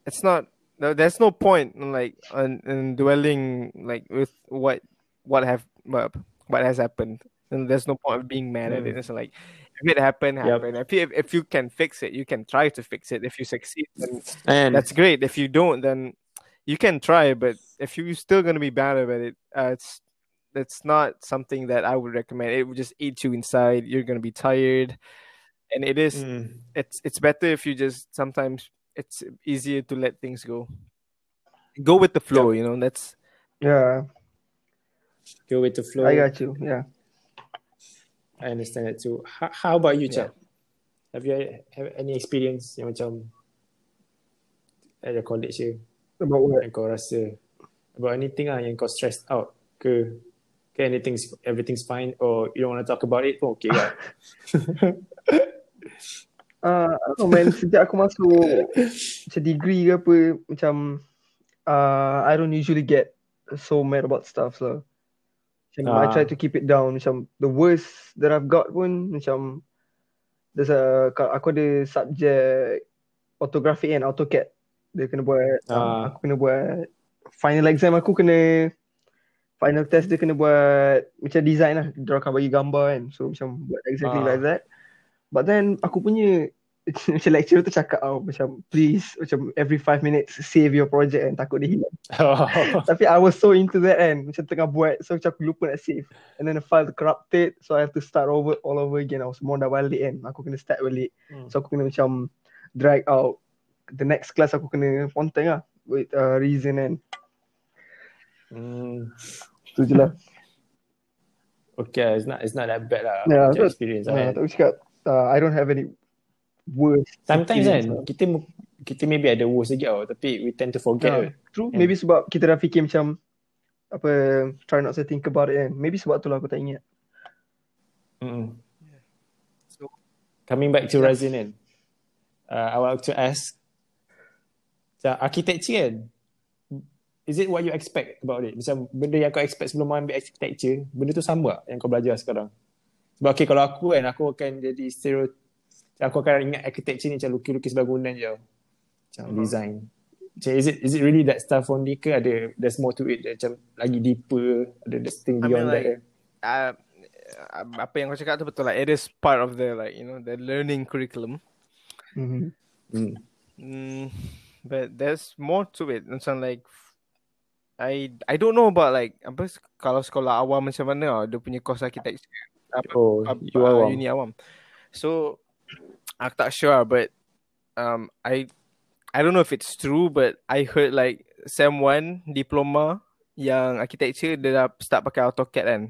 it's not no, there's no point in like in, in dwelling like with what what have what, what has happened and there's no point of being mad at it
Mm.
it's like if it happened
Yep.
if, you, if if you can fix it you can try to fix it. If you succeed then
And
that's great. If you don't then you can try but if you're still going to be bad about it uh, it's that's not something that i would recommend. It would just eat you inside. You're going to be tired. And it is
mm,
it's it's better if you just sometimes it's easier to let things go. Go with the flow you know that's
Yeah,
go with the flow.
I got you. Yeah.
I understand that too. How, how about you,
Yeah.
Chad? Have you have any experience yang macam at your college je
About what?
yang kau rasa about anything lah yang kau stressed out ke ke anything everything's fine or you don't want to talk about it pun okay lah. (laughs)
Uh, I don't know man, sejak aku masuk macam degree ke apa, macam uh, I don't usually get so mad about stuff lah. Macam I
Ah.
try to keep it down. Macam the worst that I've got pun macam there's a aku ada subject orthography and AutoCAD. Dia kena buat
Ah.
aku kena buat final exam aku kena final test dia kena buat macam design lah. Dia akan bagi gambar kan. So macam buat exactly
Ah.
like that. But then aku punya (laughs) macam lecturer tu cakap tau macam please macam every five minutes save your project kan takut dia hilang. (laughs) Tapi I was so into that kan macam tengah buat so macam aku lupa nak save. And then the file corrupted so I have to start over all over again. Aku semua dah balik kan. Aku kena start balik.
Hmm.
So aku kena macam drag out the next class aku kena ponteng lah with uh, reason kan.
Hmm.
Tu je lah.
Okay, it's not it's not that bad lah.
Yeah,
macam
betul.
experience
Uh,
lah.
tak boleh cakap uh, I don't have any worst
Sometimes kan
lah.
kita kita maybe ada worse lagi tau tapi we tend to forget.
Yeah, true.
Yeah.
Maybe sebab kita dah fikir macam apa try not to think about it kan. Maybe sebab tu lah aku tak ingat.
Mm.
So-
Coming back to
Yeah.
Razin kan. Uh, I want to ask macam architecture kan is it what you expect about it? Macam benda yang kau expect sebelum kau ambil architecture, benda tu sama tak yang kau belajar sekarang? Sebab okay, kalau aku kan, aku akan jadi stereo aku akan ingat architecture ni macam lukis-lukis bangunan je. Macam
Uh-huh.
design. Macam is it is it really that stuff only ke ada there's more to it macam lagi deeper ada this thing
I mean,
beyond that
like,
ke?
uh, apa yang kau cakap tu betul lah it is part of the like you know the learning curriculum
Mm-hmm.
Hmm.
mm, but there's more to it macam like I I don't know about like apa kalau sekolah awam macam mana oh, dia punya course architecture apa
Oh,
ab-
you
uh,
awam.
uni awam. So aku tak sure but um I I don't know if it's true but I heard like sem 1 diploma yang architecture dia dah start pakai AutoCAD kan.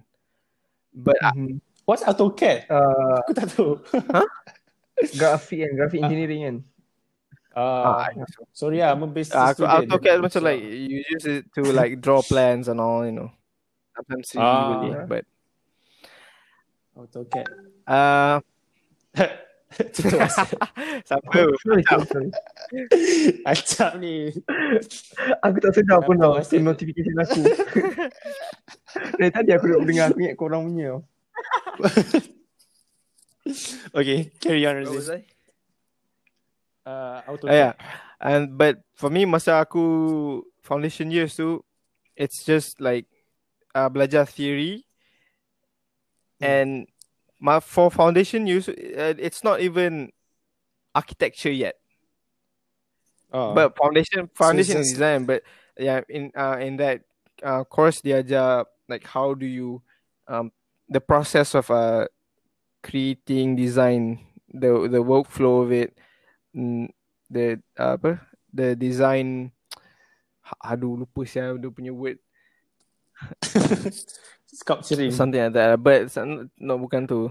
But
Mm-hmm.
What's AutoCAD?
Uh,
Aku tak tahu. (laughs)
grafik kan, graphic engineering kan.
Ah,
think so.
sorry ah, I'm a business
Uh, aku
student.
AutoCAD macam
So-
like you use it to like draw plans and all, you know. Sometimes you
Ah.
really, but
AutoCAD.
uh (laughs) (laughs) Siapa?
Sorry.
Acap (laughs) ni.
Aku tak sedar pun tau
masih-
notification aku. (laughs) Dari tadi aku duduk dengar aku ingat korang punya.
Okay, carry on. Razif.
I?
Uh.
Oh, yeah. And but for me masa aku foundation years tu it's just like uh, belajar theory and my for foundation use uh, it's not even architecture yet
Oh.
but foundation foundation is design but yeah in uh, in that uh, course diajar like how do you um the process of uh creating design the the workflow of it mm, the uh, apa the design aduh lupa saya dia punya word (laughs)
Sculpturing.
something like that but no bukan tu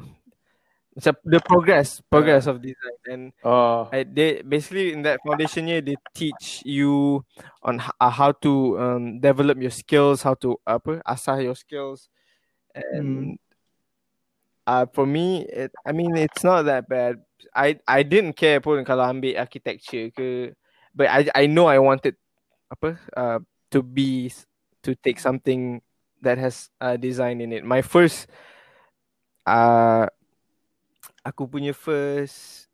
macam the progress progress of design and
Oh.
I, they basically in that foundation year they teach you on uh, how to um, develop your skills, how to apa asah your skills, and uh, for me, it, I mean it's not that bad. I I didn't care pun kalau ambil architecture ke, but I I know I wanted apa uh, to be to take something that has uh, design in it. My first uh, aku punya first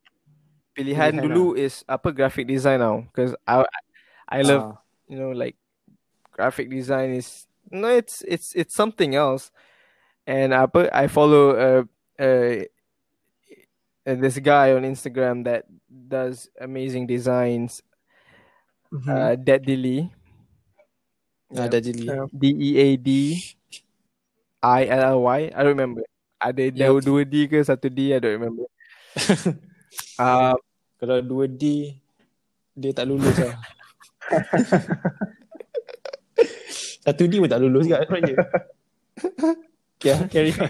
pilihan,
Pilihan
dulu is apa graphic design tau because I I love
Ah.
you know like graphic design is no it's it's it's something else and apa I follow uh, uh, uh this guy on Instagram that does amazing designs
Mhm.
uh Dead Dilly
Ah, dah jadi.
Yeah.
D E A D I L L Y I don't remember ada
Yup.
dua dua D ke satu D I don't remember uh, (laughs)
Kalau 2D dia tak lulus lah. (laughs) Satu D pun tak lulus kat sebenarnya. (laughs) yeah, carry on.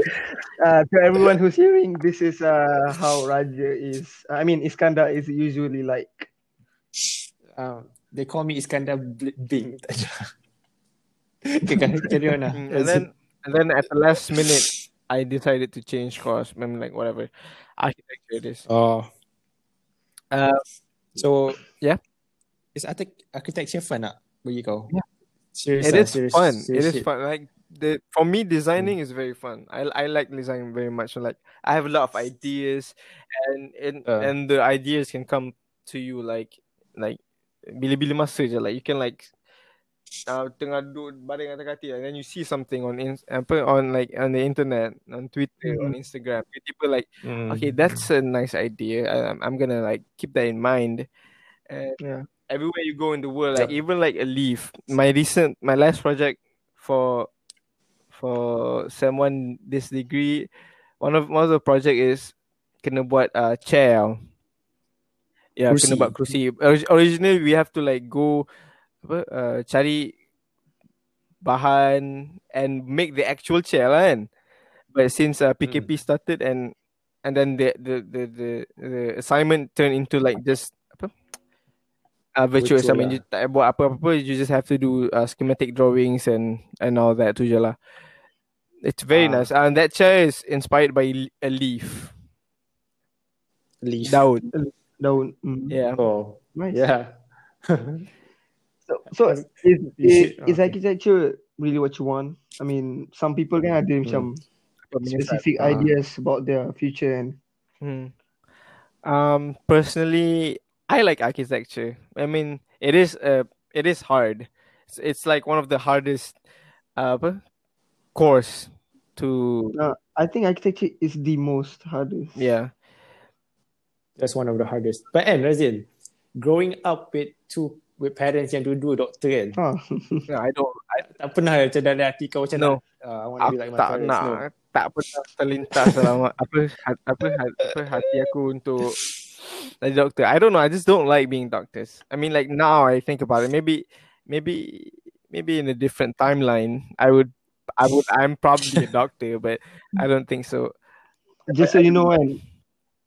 Uh, to everyone who's hearing, this is uh, how Raja is. I mean, Iskandar is usually like.
Uh, they call me Iskandar Bing. Okay, carry carry on.
Mm, and then and then at the last minute I decided to change course. I'm like whatever. Architecture it is.
Oh,
uh,
so
Yeah.
Is architect- architecture fun where you go?
Yeah.
Serious
it
lah, serious,
fun. It
serious
is
shit.
fun. Like the for me designing is very fun. I I like designing very much. Like I have a lot of ideas and and,
Uh.
and the ideas can come to you like like bila-bila masa je. Like you can like uh, tengah duduk baring atas katil and then you see something on in, apa on like on the internet on Twitter on Instagram. People like
Hmm.
okay that's a nice idea. I, I'm, I'm gonna like keep that in mind. And
Yeah.
everywhere you go in the world like even like a leaf. My recent my last project for for someone this degree one of one of the project is kena buat uh, chair. Yeah kena buat kerusi. Originally we have to like go apa uh, cari bahan and make the actual chair lah kan but since uh, PKP started and and then the the the the, the assignment turned into like just apa uh, virtual,
Virtual
assignment
lah.
you tak buat apa-apa you just have to do uh, schematic drawings and and all that tu je lah it's very
Ah.
nice and that chair is inspired by a leaf
Leaf.
daun
Daun. Mm.
yeah
Oh,
Nice.
yeah. (laughs)
So, so is, is, is architecture really what you want? I mean, some people kan ada macam specific
Ah.
ideas about their future and
Hmm. Um, personally, I like architecture. I mean, it is uh, it is hard. It's, it's like one of the hardest uh course to
uh, I think architecture is the most hardest.
yeah.
That's one of the hardest. But kan Razil, growing up with two with parents yang dua-dua doktor kan, (laughs)
Huh.
No, I don't. I,
tak pernah macam dalam hati kau macam
No.
nak, uh, I want to be like my
tak
parents.
nak
No.
tak pernah terlintas dalam apa hat- apa hat- apa hati aku untuk jadi doktor. I don't know. I just don't like being doctors. I mean, like now I think about it, maybe maybe maybe in a different timeline, I would I would I'm probably a doctor, (laughs) but I don't think so.
Just so you know kan,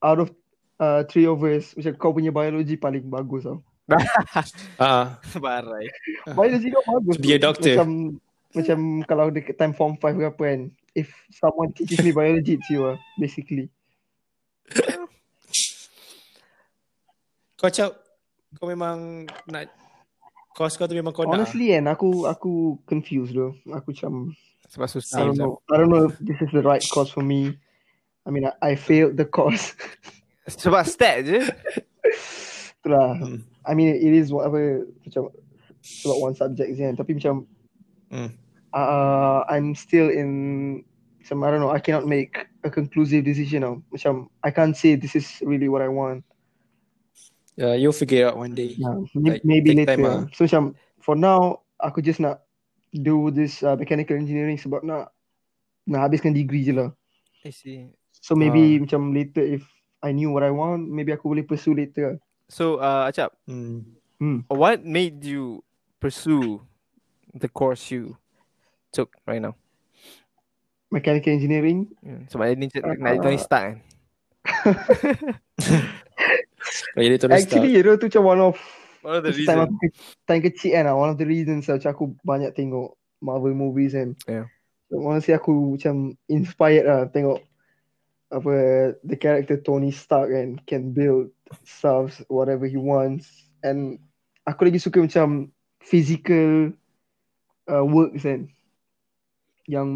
out of uh, three of us, macam kau punya biology paling bagus tau.
Ah, (laughs)
Barai.
Biology kau bagus.
To be a
tu.
doctor.
Macam macam kalau dekat time form 5 ke apa kan, if someone teaches me biology, it's you lah, basically.
kau macam kau memang nak course kau tu memang kau nak.
Honestly kan, aku aku confused though. Aku macam
Sebab
I
susah.
don't know. I don't know if this is the right course for me. I mean, I, I failed the course.
Sebab stat je. (laughs)
Itulah.
Hmm.
I mean, it is whatever macam sebab one subject je kan. Tapi macam
Hmm.
uh, I'm still in macam I don't know. I cannot make a conclusive decision now. Macam I can't say this is really what I want.
Yeah, you'll figure out one day.
Yeah,
Like,
maybe later.
time
lah. So macam for now aku just nak do this uh, mechanical engineering sebab nak nak habiskan degree je lah.
I see.
So maybe
Ah.
macam later if I knew what I want, maybe aku boleh pursue later. lah.
So, uh, Acap,
Hmm.
what made you pursue the course you took right now?
Mechanical engineering.
Hmm. Sebab ni uh,
Uh,
nak kan? (laughs)
Oh, jadi terus
Actually, you know, tu macam one of
One of the
time
reason.
aku time kecil kan, one of the reasons lah, macam aku banyak tengok Marvel movies kan.
Yeah.
So, honestly aku macam inspired lah tengok apa the character Tony Stark kan can build stuff whatever he wants. And aku lagi suka macam physical uh, works kan. Yang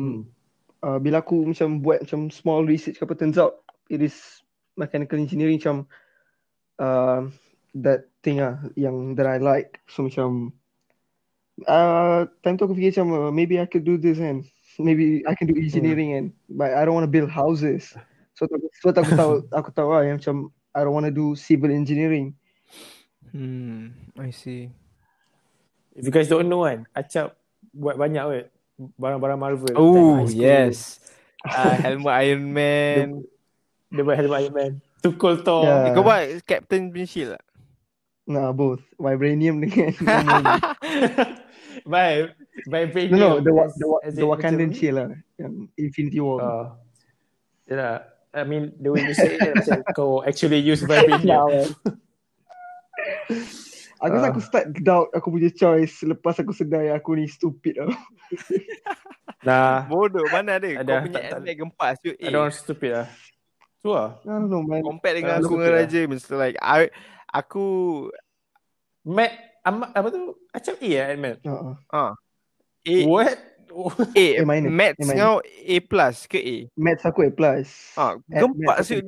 uh, bila aku macam buat macam small research apa turns out it is mechanical engineering macam uh, that thing ah yang that I like. So macam uh, time tu aku fikir macam uh, maybe I could do this and (laughs) maybe I can do engineering and but I don't want to build houses. So so aku tahu aku tahu lah yang macam I don't want to do civil engineering.
Hmm, I see.
If you guys don't know kan, Acap buat banyak weh barang-barang Marvel.
Oh, yes. Uh, helmet Iron Man.
Dia, dia buat helmet Iron Man. Tukul Thor.
Yeah.
Eh, kau buat Captain punya shield tak?
Nah, both vibranium dengan. (laughs)
By by
no, no, the the, the
in
Wakandan shield lah, yang Infinity War.
Oh. Yalah. I mean, the way you say it, macam kau actually use vibranium. (laughs)
Aku rasa
Ah.
aku start doubt aku punya choice selepas aku sedar yang aku ni stupid tau. (laughs)
nah,
Bodoh, mana ada?
Ada,
Kau punya
tak- tak-
gempas tu
ada orang stupid lah. Tu lah.
I don't know man.
Compare dengan
Ah,
aku dengan
lah.
Raja. Mr. Like, I, aku,
Matt, apa tu? Acap A lah, Matt.
Uh-uh.
A,
What?
A,
A minus,
Maths
A minus.
kau A plus ke A?
Maths aku A plus.
Ah, gempak
maths
siut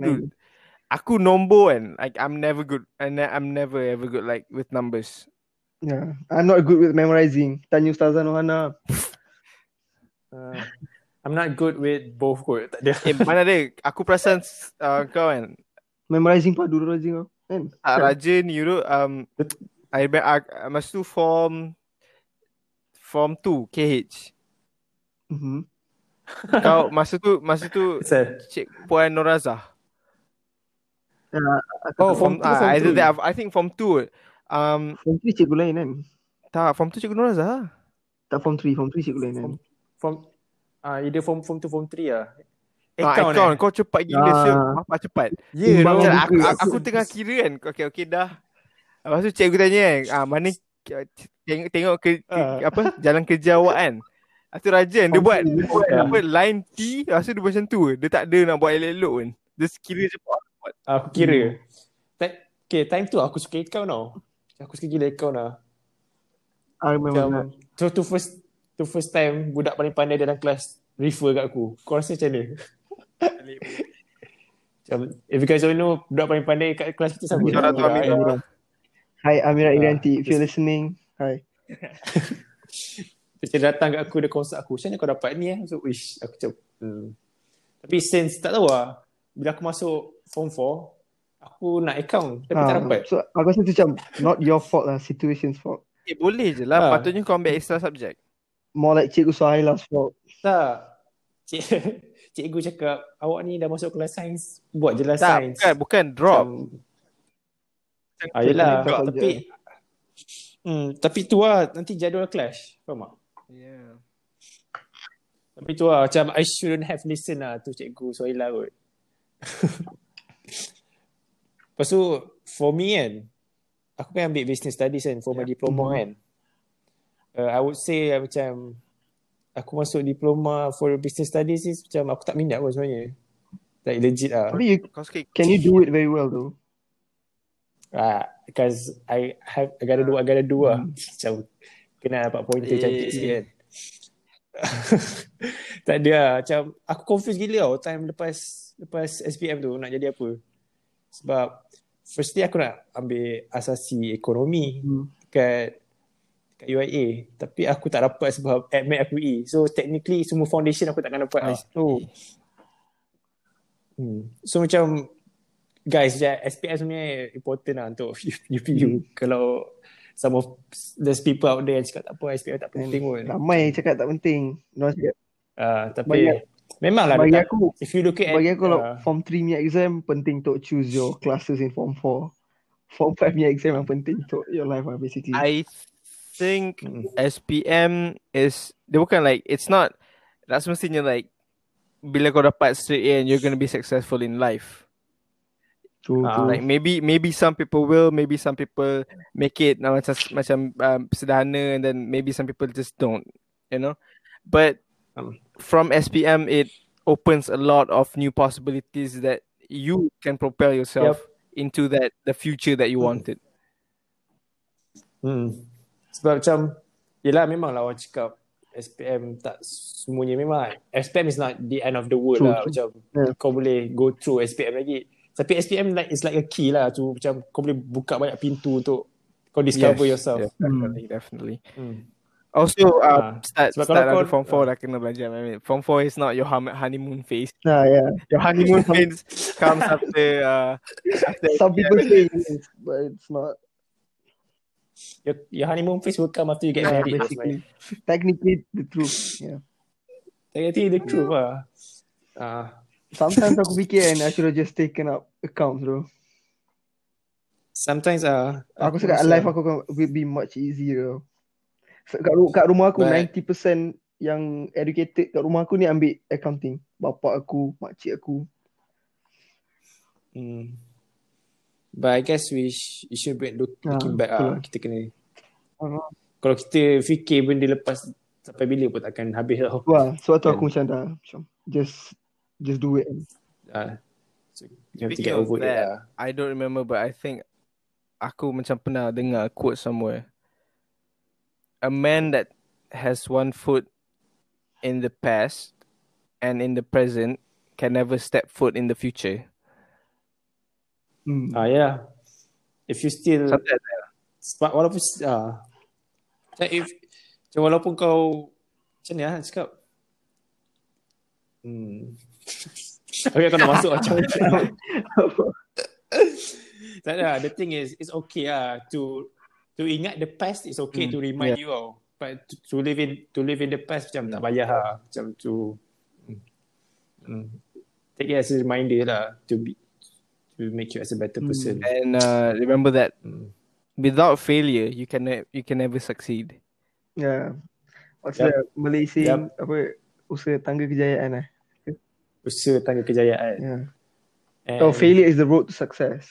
aku
dude. nombor kan. Like, I'm never good. And I'm never ever good like with numbers.
Yeah. I'm not good with memorizing. Tanya Ustazah Nohana. (laughs)
Uh, I'm not good with both kot. Tak ada.
Eh, mana ada? Aku perasan uh, kau kan.
Memorizing padu memorizing kau. Kan?
Tak Raja ni you know, um, I, I, I, masa tu form form 2 KH.
Mhm.
Kau masa tu masa tu? (laughs) Cik Puan Norazah.
Uh,
Oh, form
Form,
2,
ah,
form
either
3.
that, I think form 2. Um,
form 3 cikgu lain kan?
tak, form 2 Cikgu Norazah.
Tak form 3, form 3 cikgu lain kan?
Form, ah, either form, form 2, form 3 lah.
Ah,
Account,
account.
eh?
Kau cepat gila
Ah.
siap. Apa cepat?
Ya, yeah, no.
Aku, aku, aku tengah kira kan. Okay, okay dah. Lepas tu cikgu tanya kan, ah, mana tengok, tengok ke, ke
Ah.
apa jalan kerja awak kan. Lepas tu Raja kan, dia buat, dia buat apa, line T, lepas tu dia macam tu. Dia tak ada nak buat elok-elok pun. Dia kira cepat.
Aku kira. Ta- Okay, time tu aku suka account tau. Aku suka gila account lah.
I remember that.
Macam, tu, tu first tu first time budak paling pandai dalam kelas refer kat aku. Kau rasa macam mana? (laughs) Macam, if you guys don't know, budak paling pandai kat kelas kita siapa?
Shout out to
Budak
Amirah.
Amirah.
Hi Amira Irianti, if you're listening. Hi. (laughs)
Dia datang kat aku, dia konsult aku. Macam mana kau dapat ni eh? So, wish. Aku macam, hmm. Tapi since, tak tahu lah. Bila aku masuk form 4, aku nak account. Tapi tak
Ah,
dapat.
So aku rasa macam not your fault lah, situation's fault.
Eh, boleh je lah.
Ah.
Patutnya kau ambil extra subject.
More like Cikgu Suhaila's fault.
Tak. Cik, (laughs) cikgu cakap, awak ni dah masuk kelas sains, buat je lah
Tak,
sains.
bukan, bukan drop.
Macam, ah, yelah,
Drop
tapi hmm, tapi tu lah, nanti jadual clash. Faham tak?
Yeah.
Tapi tu lah, macam I shouldn't have listened lah tu cikgu Sohila kot. (laughs) Lepas tu, for me kan, aku kan ambil business studies kan, for my diploma
Mhm.
kan. Uh, I would say uh, macam, aku masuk diploma for business studies is macam aku tak minat pun sebenarnya. Like legit lah.
You, can you do it very well though?
Ah, because I have I gotta do I gotta do lah.
Hmm. (laughs)
Macam kena dapat pointer
Eh.
cantik sikit kan. (laughs) tak ada lah. Macam aku confused gila tau time lepas lepas SPM tu nak jadi apa. Sebab firstly aku nak ambil asasi ekonomi
Hmm.
kat kat UIA tapi aku tak dapat sebab admit aku E. So technically semua foundation aku takkan dapat.
Ah.
Oh. Hmm. So macam guys je SPM sebenarnya important lah untuk (laughs) UPU.
Hmm.
Kalau some of there's people out there yang cakap tak apa SPM tak penting pun.
Ramai cakap tak penting. No, cakap,
Uh, tapi
Bagi-
memanglah
bagi
dekat-
aku,
if you look at
bagi aku kalau
uh,
form 3 punya exam penting untuk choose your classes in form 4. Form 5 punya exam yang penting untuk your life lah basically.
I think
Mm.
SPM is dia bukan like it's not tak semestinya like bila kau dapat straight A and you're gonna be successful in life.
True,
Ah,
true.
Like maybe maybe some people will, maybe some people make it uh, macam macam um, sederhana and then maybe some people just don't, you know. But
Um.
from SPM it opens a lot of new possibilities that you can propel yourself into that the future that you
Hmm.
wanted.
Hmm. Sebab macam Yelah memang lah orang cakap SPM tak semuanya memang SPM is not the end of the world
True,
lah
true.
Macam
Yeah.
kau boleh go through SPM lagi Tapi SPM like is like a key lah tu macam kau boleh buka banyak pintu untuk kau discover
Yes,
yourself.
yes, definitely, definitely.
Hmm.
Also, uh,
Ah,
start,
sebab
start
kalau
under
kau-
form 4 dah kena belajar. I mean, form 4 is not your honeymoon phase.
Nah, yeah.
Your honeymoon (laughs) phase comes after, uh, after
Some people say it is, but it's not.
Your, your honeymoon phase will come after you get married.
basically. Technically, the truth. Yeah.
Technically the truth lah. Ah,
Sometimes aku fikir and I should have just taken up accounts bro.
sometimes ah
Aku cakap life aku akan will be much easier. So, kat, kat rumah aku
But-
90% yang educated kat rumah aku ni ambil accounting. Bapa aku, makcik aku.
Hmm. But I guess we sh- we should be look,
Ah,
looking back
betul.
ah kita kena
Ah.
kalau kita fikir benda lepas sampai bila pun takkan habis tau.
Wah, sebab tu
Kan.
aku macam dah macam just just do it.
Ah. So, you have to get
of
over it
that,
lah.
I don't remember, but I think aku macam pernah dengar quote somewhere. A man that has one foot in the past and in the present can never step foot in the future.
Hmm.
Ah yeah. If you still
Something like that.
sebab walaupun macam if walaupun kau macam ni lah cakap. Hmm. Okay, kau nak masuk macam (laughs) Tak ada. The thing is, it's okay ah to to ingat the past. It's okay
Hmm,
to remind you oh. But to, to live in to live in the past macam tak payah lah. Macam to hmm. Hmm. take it as a reminder lah to be to make you as a better
Hmm.
person.
And uh, remember that
Hmm.
without failure, you can ne- you can never succeed.
Yeah. Maksudnya Malaysia
Yup.
apa usaha tangga kejayaan eh.
Usaha tangga kejayaan.
Yeah.
And,
So failure is the road to success.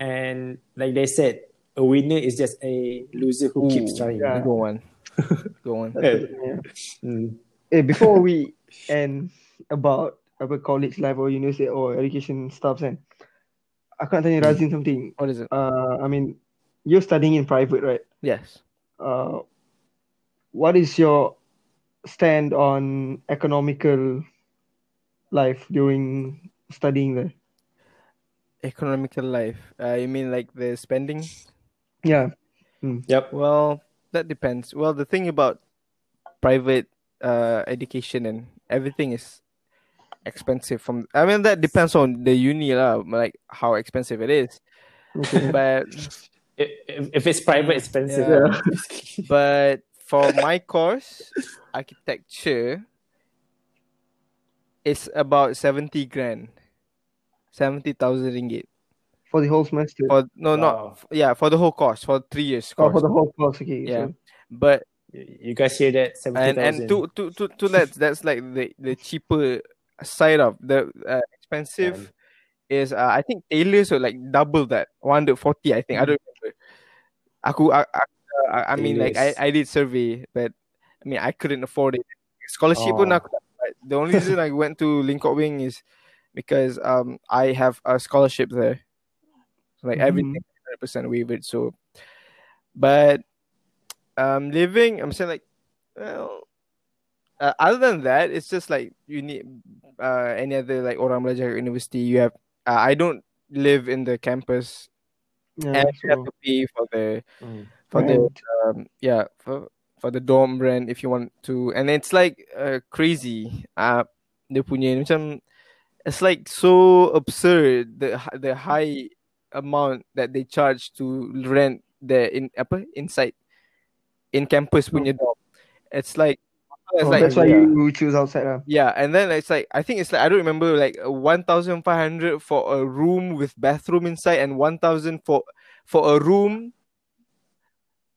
and like they said, a winner is just a loser who keeps
Ooh,
trying.
yeah.
Go on, (laughs) go on.
Yeah.
Hmm.
Eh, before we end about apa college life or university or education stuff kan, aku nak tanya Razin something.
What is it?
Uh, I mean, you're studying in private, right?
Yes.
Uh, what is your stand on economical life during studying there?
Economical life. Uh, you mean like the spending?
Yeah.
Yep.
Well, that depends. Well, the thing about private uh, education and everything is expensive. From I mean, that depends on the uni lah, like how expensive it is.
Okay. (laughs)
But
If, if- if it's private, expensive.
Yeah. (laughs) but for my course, architecture, it's about seventy grand, seventy thousand ringgit.
For the whole semester.
For no,
Wow.
not yeah, for the whole course, for three years
Oh, for the whole course, okay.
Yeah.
So,
But
You guys hear that?
and and
70,000.
to to to to that that's like the the cheaper side of the uh, expensive is uh, I think tailors are like double that 140 I think I don't remember aku I, I, I- I mean like I, I did survey but I mean I couldn't afford it scholarship pun
Oh.
aku tak dapat. The only reason I went to Lingkok Wing is because um I have a scholarship there. Like
Mhm.
everything 100% waived so. But um living I'm saying like well uh, other than that it's just like you need uh any other like orang belajar university you have uh, I don't live in the campus.
Yeah,
and you have to pay for the
Hmm.
for the um yeah for for the dorm rent if you want to and it's like uh, crazy uh dia punya macam it's like so absurd the the high amount that they charge to rent the in apa inside in campus punya dorm it's like it's
Oh,
like
that's why
yeah.
you choose outside lah.
yeah, and then it's like I think it's like I don't remember like one thousand five hundred for a room with bathroom inside, and one thousand for for a room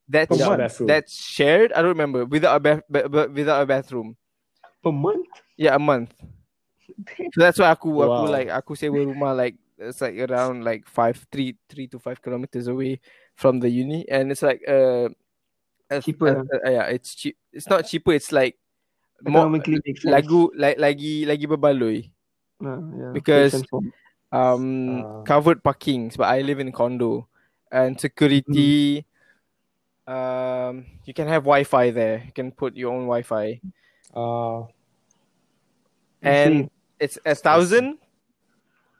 that's
Without
month.
that's shared. I don't remember without a bath, ba- ba- without a bathroom.
Per month?
Yeah, a month. So that's why aku aku
Wow.
like aku sewa rumah like it's like around like five three three to five kilometers away from the uni, and it's like uh, a-
Cheaper.
a- a- yeah, it's cheap. It's not cheaper. It's like more
Economically makes sense.
lagu like lagi lagi berbaloi.
Ah, yeah,
because-
makes sense for-
um
Ah.
covered parking but I live in a condo and security um you can have Wi-Fi there you can put your own Wi-Fi
Uh,
and it's a thousand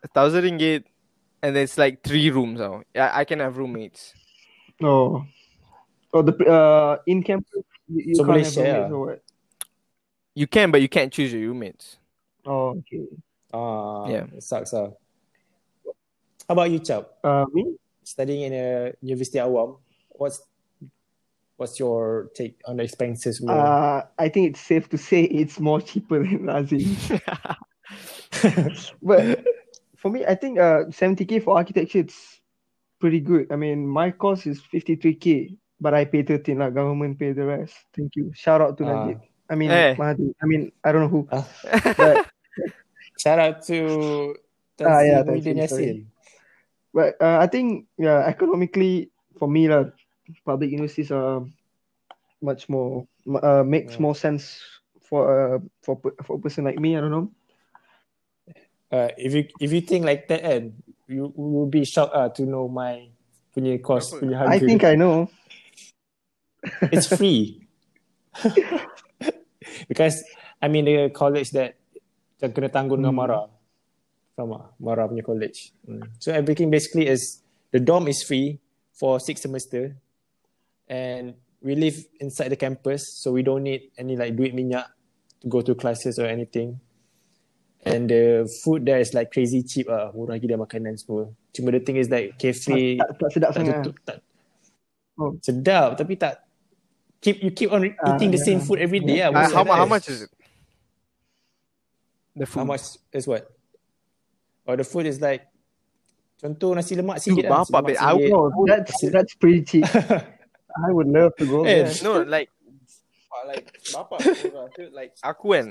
a thousand ringgit, and it's like three rooms now. Yeah, I can have roommates.
Oh. Oh, the uh in campus you, you
So
can't have
share
roommates or what?
You can, but you can't choose your roommates.
Oh, okay.
Ah,
Yeah.
it sucks ah. How about you, Chap?
Uh, me?
Studying in a university awam, what's what's your take on the expenses? semua?
Uh, I think it's safe to say it's more cheaper than Lazim. (laughs) but for me, I think uh 70k for architecture it's pretty good. I mean, my cost is 53k, but I pay 13 lah. Government pay the rest. Thank you. Shout out to. Najib. I mean. Mahathir. I mean, I don't know who.
Ah.
But, (laughs)
Shout out to
Ah, yeah,
Muhyiddin
Tanzil.
Yassin.
but uh, I think yeah, economically for me lah, public universities are much more uh, makes
Yeah.
more sense for uh, for for a person like me. I don't know.
Uh, if you if you think like that, and you you will be shocked ah to know my punya cost,
Berapa?
punya harga.
I think I know.
it's free. (laughs) because I mean the college that macam kena tanggung dengan
Hmm.
Mara. Faham tak? Mara punya college. Hmm. So everything basically is the dorm is free for six semester and we live inside the campus so we don't need any like duit minyak to go to classes or anything. And the food there is like crazy cheap ah, murah gila makanan semua. Cuma the thing is like cafe
Tak, tak sedap
tak
sangat.
tutup tak
Oh.
sedap tapi tak keep you keep on
Ah,
eating the same food every day
Yeah.
lah.
Uh, how,
like
how much is it? The
How
food.
much is what? Or the food is like contoh nasi lemak sikit
Dude,
lah.
bapak,
Nasi lemak
babe, I
sikit.
Oh, that's that's pretty cheap. (laughs) I would love to go
Eh,
there.
No, like, like murah. So, like aku kan,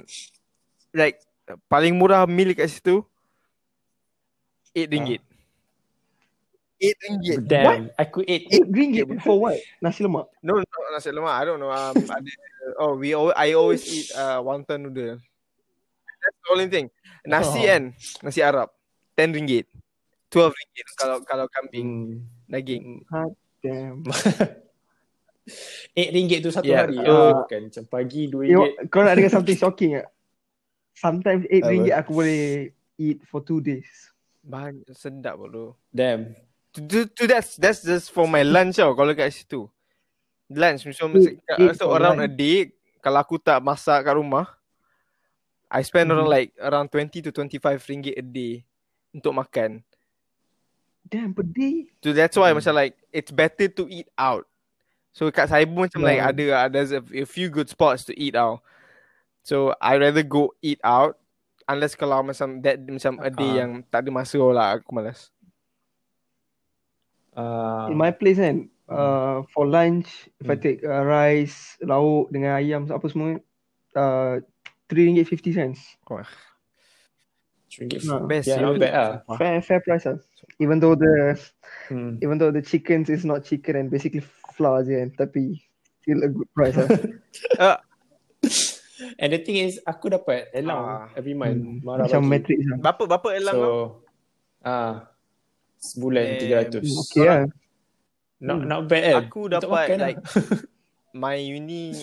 like paling murah meal kat situ, eight ringgit. Eight ringgit.
Damn, aku ate
Eight ringgit for what? Nasi lemak.
No, no, nasi lemak. I don't know. Um, (laughs) ada, oh, we always, I always eat uh, wonton noodle. That's the only thing. Nasi
Oh.
kan, nasi Arab, ten ringgit, twelve ringgit kalau kalau kambing
Hmm.
daging.
Hot damn. (laughs)
Eight ringgit tu satu
Yeah,
hari.
so-
ah, bukan macam pagi dua
You,
ringgit.
kau nak dengar something shocking tak? Sometimes eight
Apa?
ringgit aku boleh eat for two days.
Banyak sedap bodoh.
Damn.
To, to, to that's that's just for my lunch tau kalau kat situ. Lunch macam so
for
around
lunch.
a day kalau aku tak masak kat rumah I spend
Mhm.
around like around 20 to 25 ringgit a day untuk makan.
Damn, per day.
So that's why
Hmm.
macam like it's better to eat out. So kat saya pun macam like
Yeah.
ada uh, there's a, a few good spots to eat out. So I rather go eat out unless kalau macam that macam a day
Ah.
yang tak ada masa lah aku malas.
In my place kan, uh, for lunch, if I
Hmm.
take uh, rice, lauk dengan ayam apa semua, uh, three ringgit fifty cents.
ringgit.
Ah,
best,
Yeah,
you
not bad ah.
Fair fair price lah. Even though the
Hmm.
even though the chickens is not chicken and basically flour je kan, tapi still a good price lah.
Uh, (laughs)
And the thing is, aku dapat allowance
Ah.
every month.
Hmm,
Marah
Macam
bagi.
matrix lah.
berapa berapa elang
So,
kau?
ah, sebulan
Eh,
300.
Okay lah.
Not
Hmm.
not bad kan?
Aku dapat
makan lah.
like my uni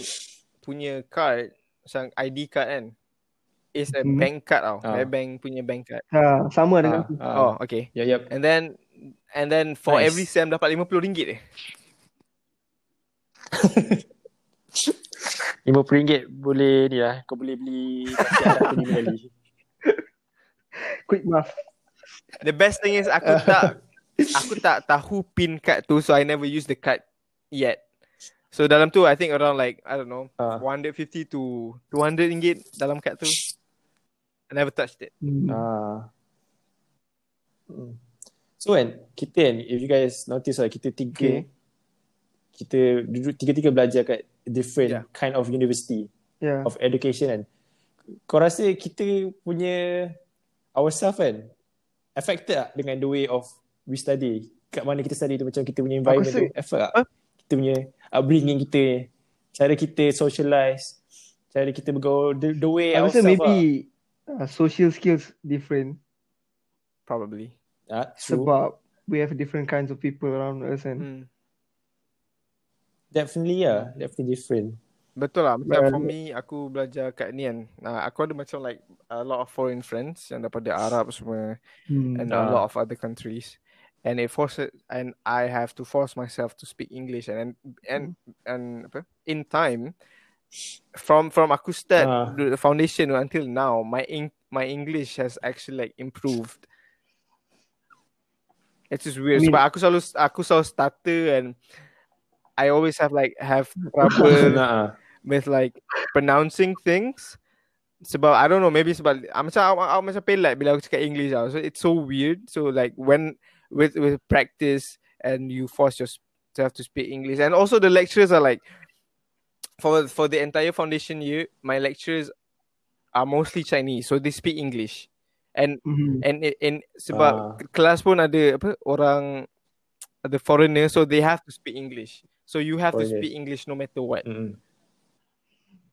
punya card, macam ID card kan. Is a
Hmm.
bank card tau.
Ah.
My bank punya bank card.
Ha, sama dengan
Ah,
aku.
ah.
Oh, okay.
Ya, yep.
And then and then for
Nice.
every sem dapat RM50 eh.
RM50 boleh ni lah. Kau boleh beli nasi Arab tu lima kali.
Quick math.
The best thing is aku (laughs) tak aku tak tahu pin card tu so I never use the card yet. So dalam tu I think around like I don't know
Ah.
150 to 200 ringgit dalam kad tu. I never touched it.
Ah. Hmm. So kan, kita kan, if you guys notice lah, kita tiga,
Okay.
Kita duduk tiga-tiga belajar kat different
Yeah.
kind of university
Yeah.
of education kan. Kau rasa kita punya ourselves kan, affected tak dengan the way of we study? Kat mana kita study tu macam kita punya environment
rasa-
tu, affect tak?
Huh?
Kita punya upbringing kita, cara kita socialize, cara kita bergaul, the, the way
I rasa
ourselves
maybe uh, social skills different
Probably.
lah. Ah, true.
sebab we have different kinds of people around us and
Hmm.
Definitely yeah, definitely different.
Betul lah. Macam
Well-
for me, aku belajar kat ni kan. Uh, aku ada macam like a lot of foreign friends yang daripada Arab semua
Hmm.
and
Ah.
a lot of other countries. And it forces and I have to force myself to speak English and and and apa? In time, from from aku start
Ah.
the foundation until now, my in, my English has actually like improved. It's just weird.
I mean-
Sebab aku selalu aku selalu starter and I always have like have (laughs) trouble
Nah,
with like pronouncing things. Sebab I don't know, maybe sebab ah, macam aku, aku macam pelat bila aku cakap English tau. So it's so weird. So like when with with practice and you force yourself to speak English and also the lecturers are like for for the entire foundation year, my lecturers are mostly Chinese, so they speak English. And
Mhm.
and in, in sebab
Ah.
kelas pun ada apa orang ada foreigner so they have to speak English. So you have to
Foreigner.
speak English no matter what.
mm.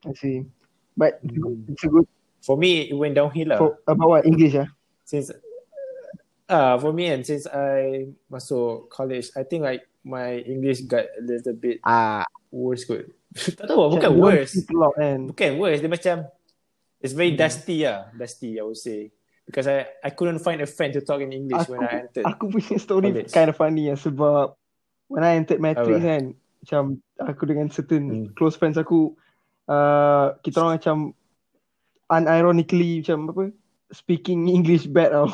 I see. But it's a good-
Hmm.
it's a good
For me, it went downhill lah.
for about what English ah.
since uh for me and since I masuk college, I think like my English got a little bit
Ah,
worse kot. (laughs) tak tahu, bukan
Macam
worse.
lot kan.
Bukan worse, dia macam it's very dusty lah, dusty I would say. Because I I couldn't find a friend to talk in English when I entered.
Aku punya story
College.
kind of funny ya sebab when I entered matrix
Apa?
kan macam aku dengan certain
Hmm.
close friends aku uh, kita orang macam unironically macam apa speaking English bad tau.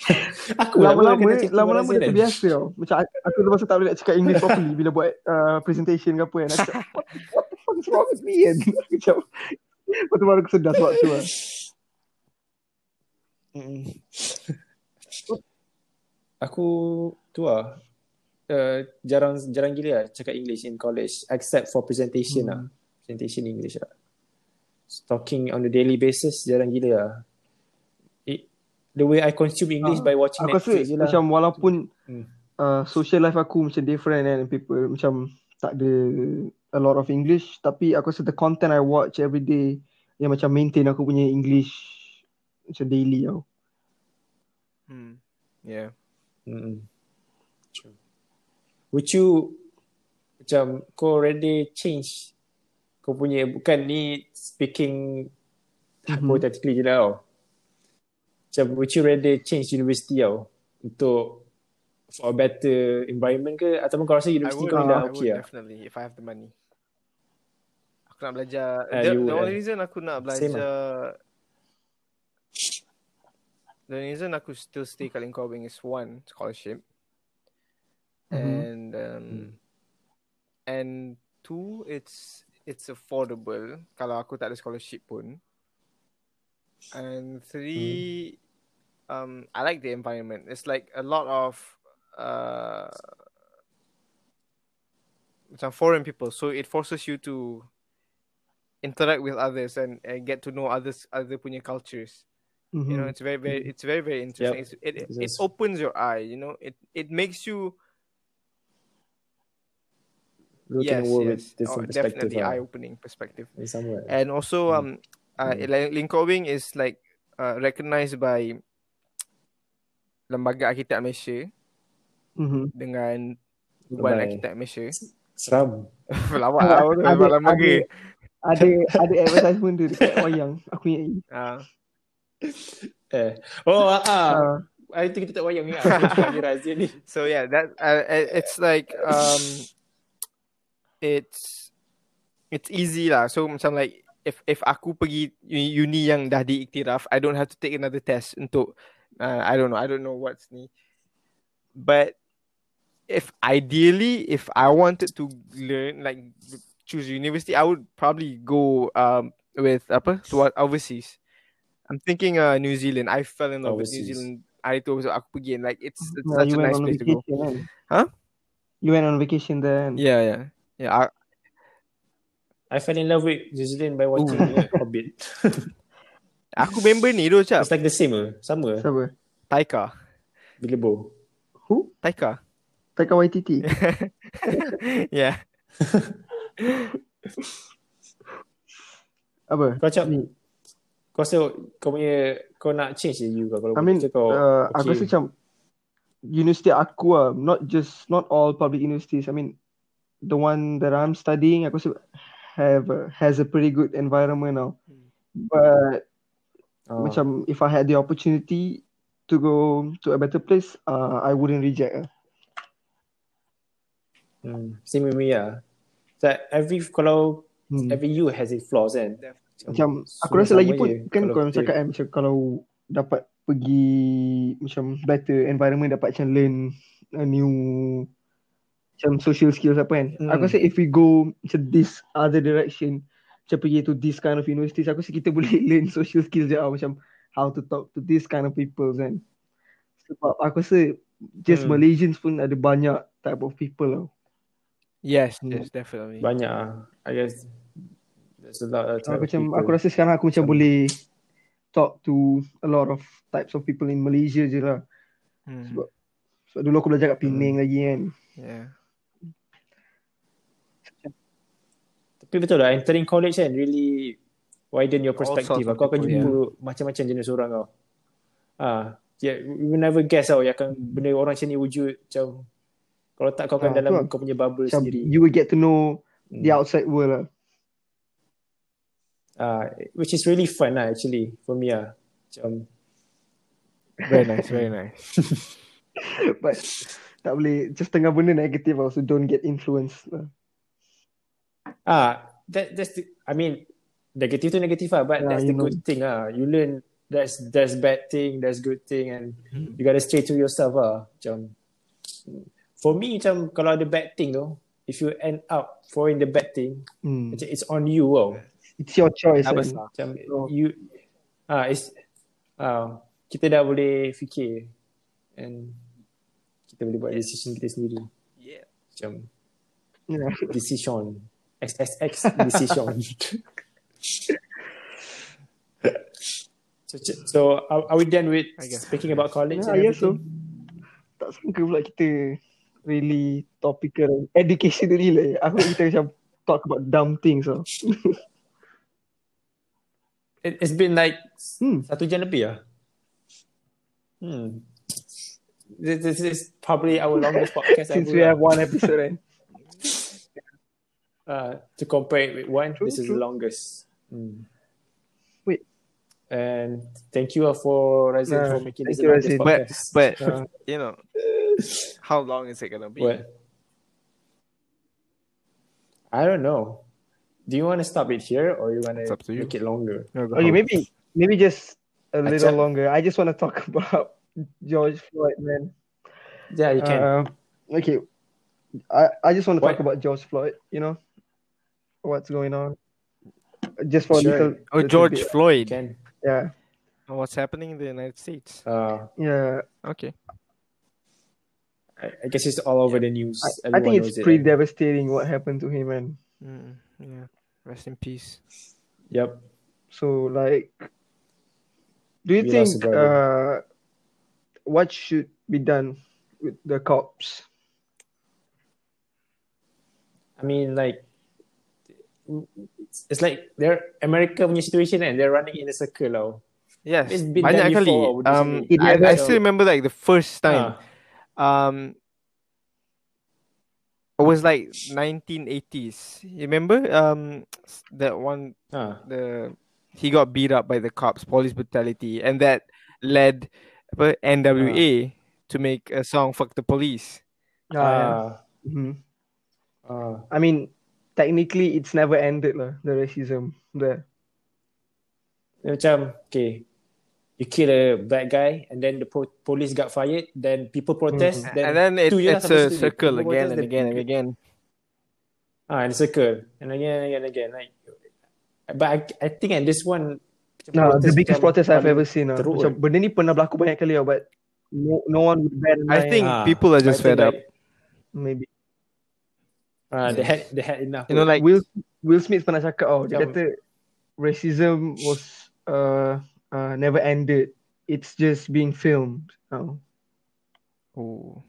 (laughs)
Aku
Lama-lama lama-lama dia. terbiasa tau. Macam aku, aku lepas tu tak boleh nak cakap English properly bila buat uh, presentation ke apa kan. Aku cakap, what, what the fuck is wrong with me kan? (laughs) Macam Lepas tu baru aku sedar sebab tu lah.
Aku tu lah uh, jarang jarang gila lah cakap English in college except for presentation
Hmm.
lah. Presentation English lah. Talking on a daily basis jarang gila lah. It, the way I consume English
Ah,
by watching
Aku
Netflix je lah.
macam walaupun
Hmm.
uh, social life aku macam different kan people macam tak ada a lot of English tapi aku rasa the content I watch every day yang macam maintain aku punya English macam daily tau.
hmm. yeah.
Mm. Would you macam kau ready change kau punya bukan ni speaking
Mhm.
hypothetically je lah tau. Macam would you rather change university tau untuk for a better environment ke ataupun kau rasa
would,
kau ni dah okay lah?
definitely if I have the money. Aku nak belajar.
Ah,
the, the only
eh?
reason aku nak
Same
belajar The reason aku still stay kat Lincoln is one scholarship
Mhm.
and um,
Hmm.
and two it's it's affordable. Kalau aku tak ada scholarship pun. And three um I like the environment. It's like a lot of uh macam foreign people. So it forces you to interact with others and, and get to know others other punya cultures.
Mhm.
you know it's very very it's very very interesting.
Yep.
it's, it, it, it opens your eye you know. It it makes you
Looking
yes,
world
yes.
with different
Oh,
perspective
definitely
lah.
eye-opening perspective.
In some way.
And also,
Mm.
um, uh,
Mm.
like Lincoln Wing is like uh, recognized by Lembaga Arkitek Malaysia
Mhm.
dengan
By-
Arkitek Malaysia.
Seram. (laughs)
Lawak
Ada-
lah,
ada-
lawak lembaga.
ada- Ada ada advertisement dia dekat wayang. Aku ingat lagi.
Ah, (laughs)
Eh. Oh, ah. ah.
Uh,
Hari tu kita tak wayang ni. Aku lagi razia ni.
so yeah, that uh, it- it's like um, it's it's easy lah. So macam like if if aku pergi uni yang dah diiktiraf, I don't have to take another test untuk uh, I don't know, I don't know what's ni. But if ideally, if I wanted to learn like choose university, I would probably go um with apa to overseas. I'm thinking uh New Zealand. I fell in love with New
Overseas.
Zealand. Hari tu aku pergi and like it's, it's
yeah,
such
you
a nice place to go.
kan?
Huh?
You went on vacation there kan?
Yeah, yeah, yeah. I,
I fell in love with New Zealand by watching uh, Hobbit. (laughs)
aku member ni tu cap.
It's like the same uh. Sama.
Siapa?
Taika.
Bilbo.
Who?
Taika.
Taika Waititi. (laughs)
yeah. (laughs)
Apa?
Kau cakap
Ni.
kau rasa kau punya kau nak change je you kau kalau
I mean,
kau
uh,
okay.
aku rasa macam universiti aku lah, not just not all public universities. I mean, the one that I'm studying, aku have a, has a pretty good environment now. But
Oh.
macam if I had the opportunity to go to a better place, uh, I wouldn't reject. Uh.
Hmm. Same with me lah. So, every kalau
Hmm.
every you has its flaws kan.
Macam aku rasa lagi pun
je.
kan
Kalau
cakap kan macam kalau dapat pergi macam better environment dapat macam learn a new macam social skills apa kan.
Hmm.
Aku rasa if we go macam this other direction macam pergi to this kind of universities aku rasa kita (laughs) boleh learn social skills je tau. macam how to talk to this kind of people kan. Sebab aku rasa just
Hmm.
Malaysians pun ada banyak type of people tau.
Yes,
Hmm.
yes, definitely.
Banyak ah. I guess there's a lot of type
Aku
of
macam
people.
aku rasa sekarang aku macam boleh talk to a lot of types of people in Malaysia je lah.
Hmm.
Sebab sebab dulu aku belajar kat Penang lagi kan.
Yeah.
Tapi betul lah, entering college kan really widen your perspective. Kau akan jumpa macam-macam jenis orang kau. Ah, yeah, you never guess tau yang akan benda orang macam ni wujud macam kalau tak kau akan
Ah,
dalam kau punya bubble
Macam
sendiri.
you will get to know
Hmm.
the outside world lah.
Ah, which is really fun lah actually for me ah. Macam
Very nice, very (laughs) nice.
But tak boleh just tengah benda negatif lah. So don't get influenced lah.
Ah that that's the, I mean negative tu negative lah but
Yeah,
that's the
know.
good thing ah. You learn there's there's bad thing, there's good thing and
Hmm.
you gotta stay to yourself ah. Macam for me macam kalau ada bad thing tu if you end up following the bad thing
Hmm.
macam it's on you tau.
It's your choice. Kan.
besar.
Macam
Oh.
you ah it's ah kita dah boleh fikir and kita boleh buat decision kita sendiri.
Yeah.
Macam
Yeah.
decision XXX decision. (laughs) so, so are, are we done with
I guess.
speaking about college?
Yeah,
and
I guess so.
everything?
Tak sangka pula kita really topical educationally lah. Aku kita macam talk about dumb things lah. (laughs)
It, it's been like
Hmm.
satu jam lebih lah. Hmm. This, this is probably our longest (laughs) podcast
Since
ever.
we
lah.
have one episode kan.
Uh, to compare it with one,
True,
this is
true.
the longest. Mm.
Wait.
And thank you all for Razin
Nah,
for making this
thank you,
longest
Razin.
But but
Uh,
you know, (laughs) how long is it gonna be?
what? I don't know. Do you want to stop it here or you want to
up you.
make it longer?
No,
Okay,
ahead.
maybe maybe just a little
Acap.
longer. I just want to talk (laughs) about George Floyd, man.
Yeah, you can.
Uh, okay, I I just want to
What?
talk about George Floyd. You know, what's going on? Just for a
Sure.
little.
Oh,
little
George
bit.
Floyd.
can.
Yeah,
What's happening in the United States?
Uh,
yeah.
Okay.
I, I guess it's all over the news.
I, I think it's
knows it,
pretty
right?
devastating what happened to him, man.
Mm, yeah. Rest in peace.
Yep.
So like, do you
We
think
lost a brother.
uh, what should be done with the cops?
I mean, like, it's, it's like they're America punya situation and they're running in a circle now.
Yes.
It's been
Banyak kali.
before,
Um.
It
I,
never-
I still remember like the first time.
Ah,
Um, it was like 1980s. You remember? Um, (tsk) that one.
ah.
The he got beat up by the cops, police brutality, and that led apa, NWA to make a song "Fuck the Police."
Ah, yeah.
Ah,
Mhm.
ah.
I mean, technically, it's never ended lah. The racism there.
Macam, okay, you kill a black guy and then the po- police got fired, then people protest,
Mhm.
then,
and then it,
two years
it's a circle again
protest,
and again and again.
Ah, in a circle, and again and again and again. Like, but I, I think at this one,
Nah, the biggest protest I've ever seen. Lah.
teruk
Macam
kan.
benda ni pernah berlaku banyak kali lah, but no, no one would an
I think
Ah,
people are
I
just fed up.
like,
maybe.
Ah, they had they had enough.
You know, like
Will Will Smith pernah cakap oh, dia
Macam-
kata racism was uh, uh, never ended. It's just being filmed. Oh.
oh,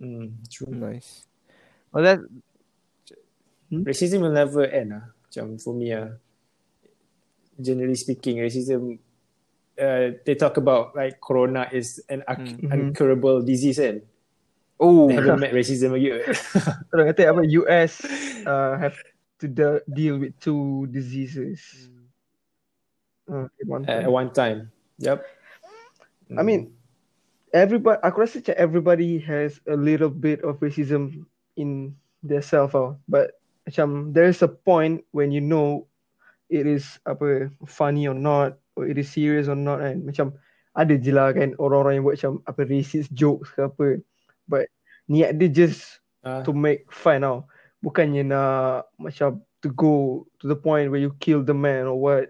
mm, true.
nice. Well, that
Racism will never end ah. Macam for me ah. Generally speaking, racism uh, they talk about like corona is an un-
Mhm.
uncurable disease kan.
Oh,
They haven't met racism yet.
Orang (laughs) kata apa US uh, have to de- deal with two diseases. Uh, at one
at
time.
one time. Yep.
I mean, everybody. Aku rasa macam everybody has a little bit of racism in their self, tau. but macam there is a point when you know it is apa funny or not, or it is serious or not, and Macam ada je lah kan orang-orang yang buat macam apa racist jokes ke apa, but niat dia just
Ah,
to make fun tau. Bukannya nak macam to go to the point where you kill the man or what.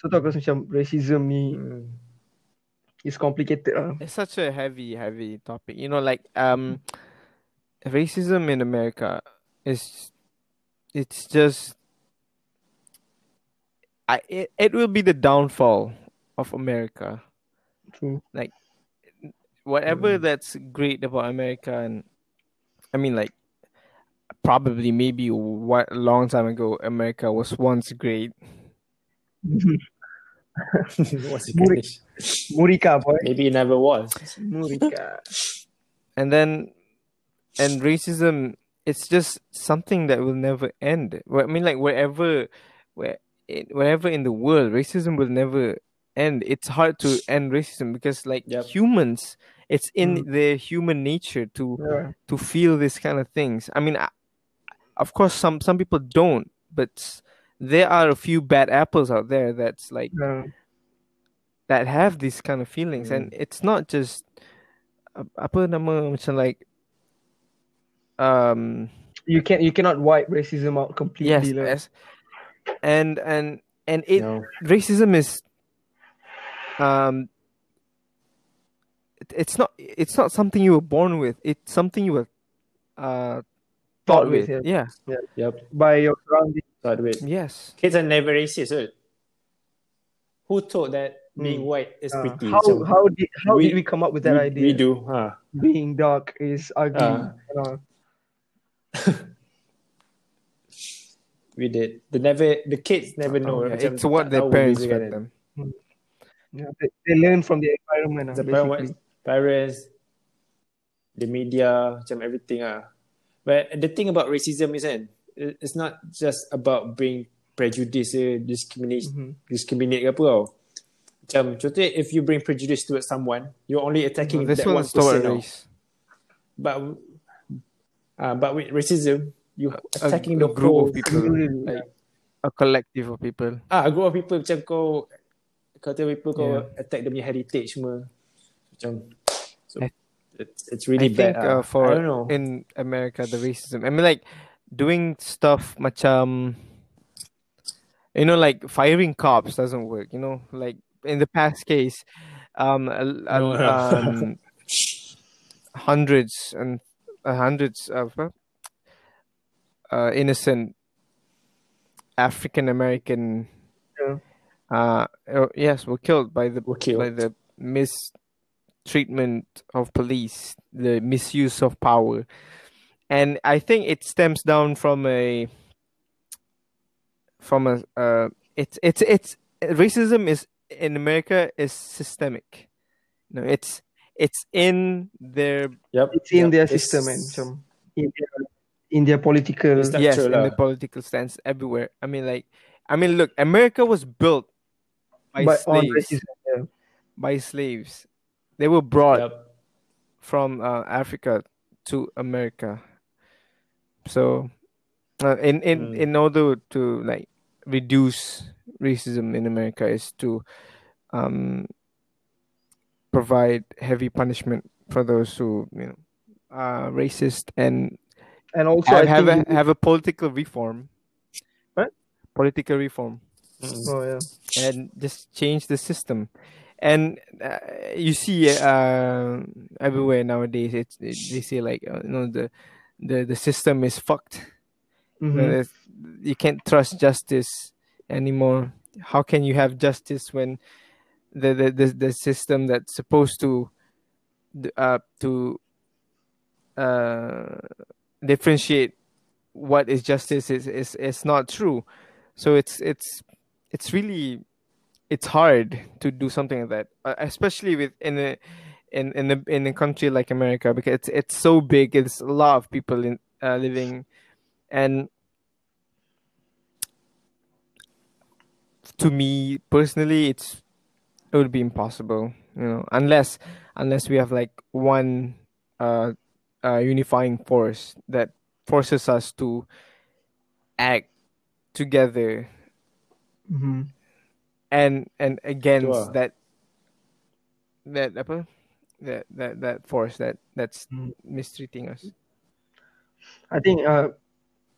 So tu aku rasa macam racism ni
mm,
is complicated lah.
it's such a heavy, heavy topic. You know, like um, racism in America is it's just I it, it will be the downfall of America.
True.
Whatever
Mm.
that's great about America, and I mean, like probably maybe what a long time ago, America was once great.
what's the
Muri- Murika boy.
Maybe it never was.
Murika.
and then and racism it's just something that will never end i mean like wherever where it, wherever in the world racism will never end it's hard to end racism because like
Yep.
humans it's in their human nature to
Yeah.
to feel this kind of things i mean I, of course some some people don't but there are a few bad apples out there that's like
Yeah.
that have these kind of feelings and it's not just ap- apa nama macam like um
You can you cannot wipe racism out
yes,
completely. lah.
yes and and and it
no.
racism is um it's not it's not something you were born with it's something you were uh
Taught
taught
with,
with
yeah.
yeah
Yep.
By your surroundings.
Taught with.
yes
Kids are never racist, right? Who thought that being
Mm.
white is
Uh,
pretty?
how
Macam,
how did how
we-
did we come up with that
we,
idea?
we do. Huh.
Being dark is ugly. You know. (laughs)
We did. The never the kids never know.
Yeah, it's what their parents
beza
fed them
Yeah, they, they learn from the environment.
The
lah,
parents,
basically.
Parents, the media, macam everything ah. But the thing about racism is kan, it's not just about being prejudice, eh, discriminate,
Mhm.
discriminate ke apa tau. Macam contohnya if you bring prejudice towards someone, you're only attacking
this
that one person.
race
But uh, but with racism, you
a,
attacking
a
the
group
whole
of people like a collective of people
ah a group of people macam kau kau tell people kau
Yeah.
attack dia punya heritage semua macam it's it's really
I think
bad
uh,
ah.
for
I don't know
in America the racism. I mean, like doing stuff macam you know, like firing cops doesn't work. You know, like in the past case, um,
No,
um (laughs) hundreds and uh, hundreds of uh, uh, innocent African American.
Yeah.
Uh, uh, yes, were killed by the
Were killed.
by the mistreatment of police, the misuse of power, and I think it stems down from a from a uh, it's it's it's racism is in America is systemic. No, it's it's in their
yep
It's in
yep.
their
It's-
system and some in their, in their political.
It's
yes
true
in the political stance everywhere. I mean, like I mean, look, America was built by
but on
slaves.
racism. Yeah.
By slaves, they were brought
yep.
from uh, Africa to America. So, uh, in in
Mm.
in order to like reduce racism in America is to um provide heavy punishment for those who you know are racist and
And also,
have
I
have a,
think.
have a political reform.
What?
Political reform
Mm.
oh yeah.
and just change the system. And uh, you see uh, everywhere nowadays, it's it, they say like uh, you know the the the system is fucked.
Mhm.
you can't trust justice anymore. How can you have justice when the the the, the system that's supposed to uh to uh differentiate what is justice is is is not true. So it's it's it's really it's hard to do something like that, uh, especially with in a in in a in a country like America because it's it's so big. It's a lot of people in uh, living, and to me personally, it's it would be impossible. You know, unless unless we have like one uh, uh unifying force that forces us to act together
Mm-hmm.
And and against
Sure.
that that apa that that that force that that's
Mm.
mistreating us.
I think uh,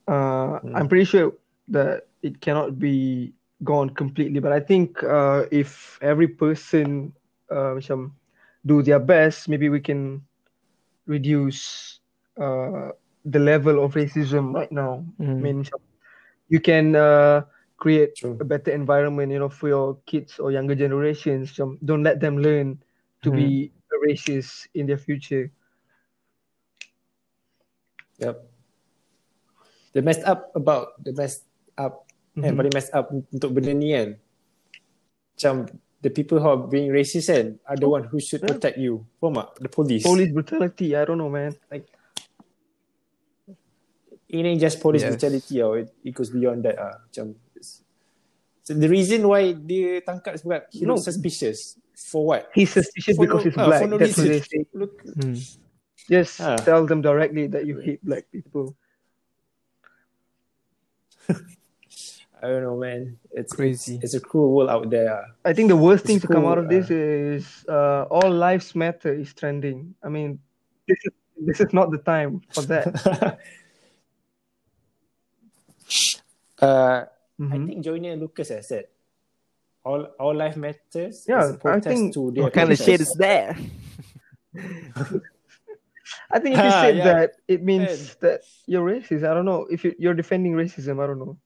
uh,
Hmm.
I'm pretty sure that it cannot be gone completely, but I think uh, if every person uh, macam do their best, maybe we can reduce uh, the level of racism right now. I
Mm.
mean, macam you can uh, create
True.
a better environment, you know, for your kids or younger generations. Don't let them learn to be a racist in their future.
Yep. The messed up about the messed up mm-hmm. and
Mhm.
paling messed up untuk benda ni kan. Macam the people who are being racist kan are the one who should protect you. Faham tak? The police.
Police brutality, I don't know, man. Like,
It ain't just police
Yes.
brutality tau. It, it goes beyond that ah. Macam so the reason why dia tangkap sebab he
No.
looks suspicious. For what?
he's suspicious
For
because
no-
he's
ah,
black.
for no
That's what they say.
Look,
Mm.
Just
Ah.
tell them directly that you hate black people. (laughs)
I don't know, man. It's
Crazy.
It's, it's a cruel world out there. ah.
I think the worst thing
It's
to come out of this is uh, all lives matter is trending. I mean, this is this is not the time for that. (laughs)
uh, I
Mhm.
think Joyner Lucas has said, "All all life matters."
Yeah,
is a
I think-
to their
What kind of shit is that? (laughs)
I think if you
Ah,
said
yeah.
that, it means that you're racist. I don't know if you, you're defending racism. I don't know.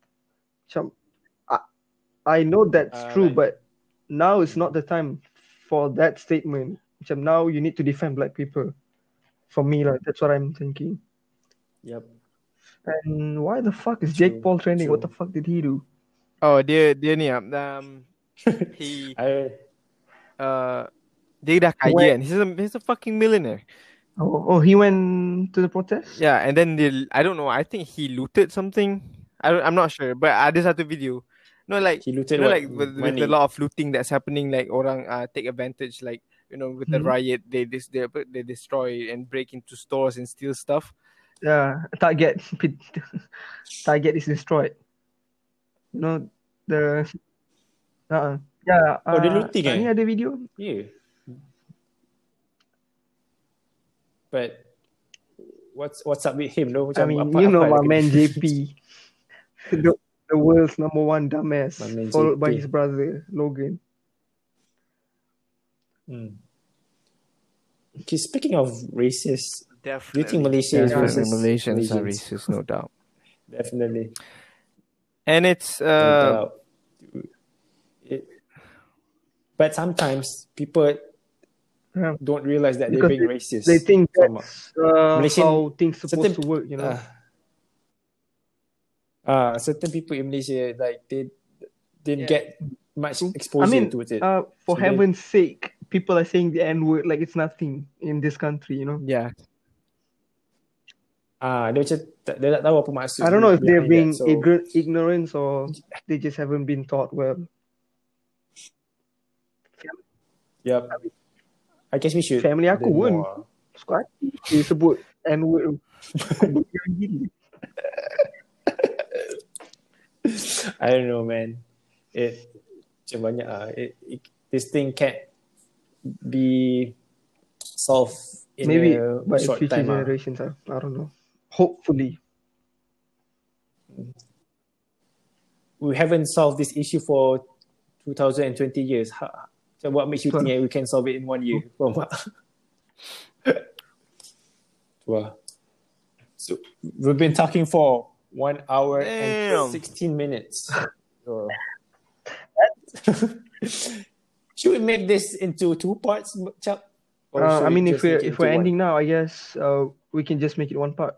Some, I, I know that's
Uh,
true,
like-
but now is not the time for that statement. Macam now you need to defend black people. For me, like that's what I'm thinking.
Yep.
And why the fuck is Jake
True,
Paul trending? What the fuck did he do?
Oh, dia dia ni ah, um (laughs) he
I
uh dia dah kaya
Where-
He's a he's a fucking millionaire.
Oh, oh, he went to the protest.
Yeah, and then the I don't know. I think he looted something. I don't, I'm not sure, but I just ada satu video. No, like
he looted
you know,
what
like with, with a lot of looting that's happening, like orang uh, take advantage, like you know, with the
Mhm.
riot, they dis- they they destroy and break into stores and steal stuff.
Yeah, target (laughs) target is destroyed. You know the uh, yeah.
Oh, dia
uh,
looting eh?
Ni ada video.
Yeah. But what's what's up with him though?
I mean,
apa-
you know
apa
my man JP, the, the world's number one dumbass, followed by his brother Logan.
Hmm. Okay, speaking of racist,
Definitely.
you think Malaysia is racist?
Malaysians are racist, no doubt.
Definitely.
And it's uh,
doubt. It- but sometimes people
Yeah.
don't realize that
Because
they're being racist.
They think
Faham tak?
that's uh,
Malaysian-
how things supposed
certain-
to work. You know.
Ah, uh, certain people in Malaysia like they didn't
Yeah.
get much
I
exposure
mean,
towards it.
uh, for
So they-
heaven's sake, people are saying the N word like it's nothing in this country. You know.
yeah,
Ah, dia macam tak, dia tak tahu apa maksud.
I don't know if they're
behind
being
that, so-
ignorant, ignorant or they just haven't been taught well.
Yep. I guess we should.
Family aku pun.
more.
Suka hati dia sebut N word. (laughs)
I don't know, man. It macam banyak ah. It, it, this thing can't be solved in
Maybe
a
by
short
future
time. ah.
generations. I, I don't know. Hopefully.
We haven't solved this issue for 2020 years. So what makes you think we can solve it in one year? Faham tak? Tu lah. So we've been talking for one hour
Damn.
and 16 minutes. (laughs) So- (laughs) Should we make this into two parts, Chuck? Or
Uh, I mean, if we're if we're
into one?
ending now, I guess uh, we can just make it one part.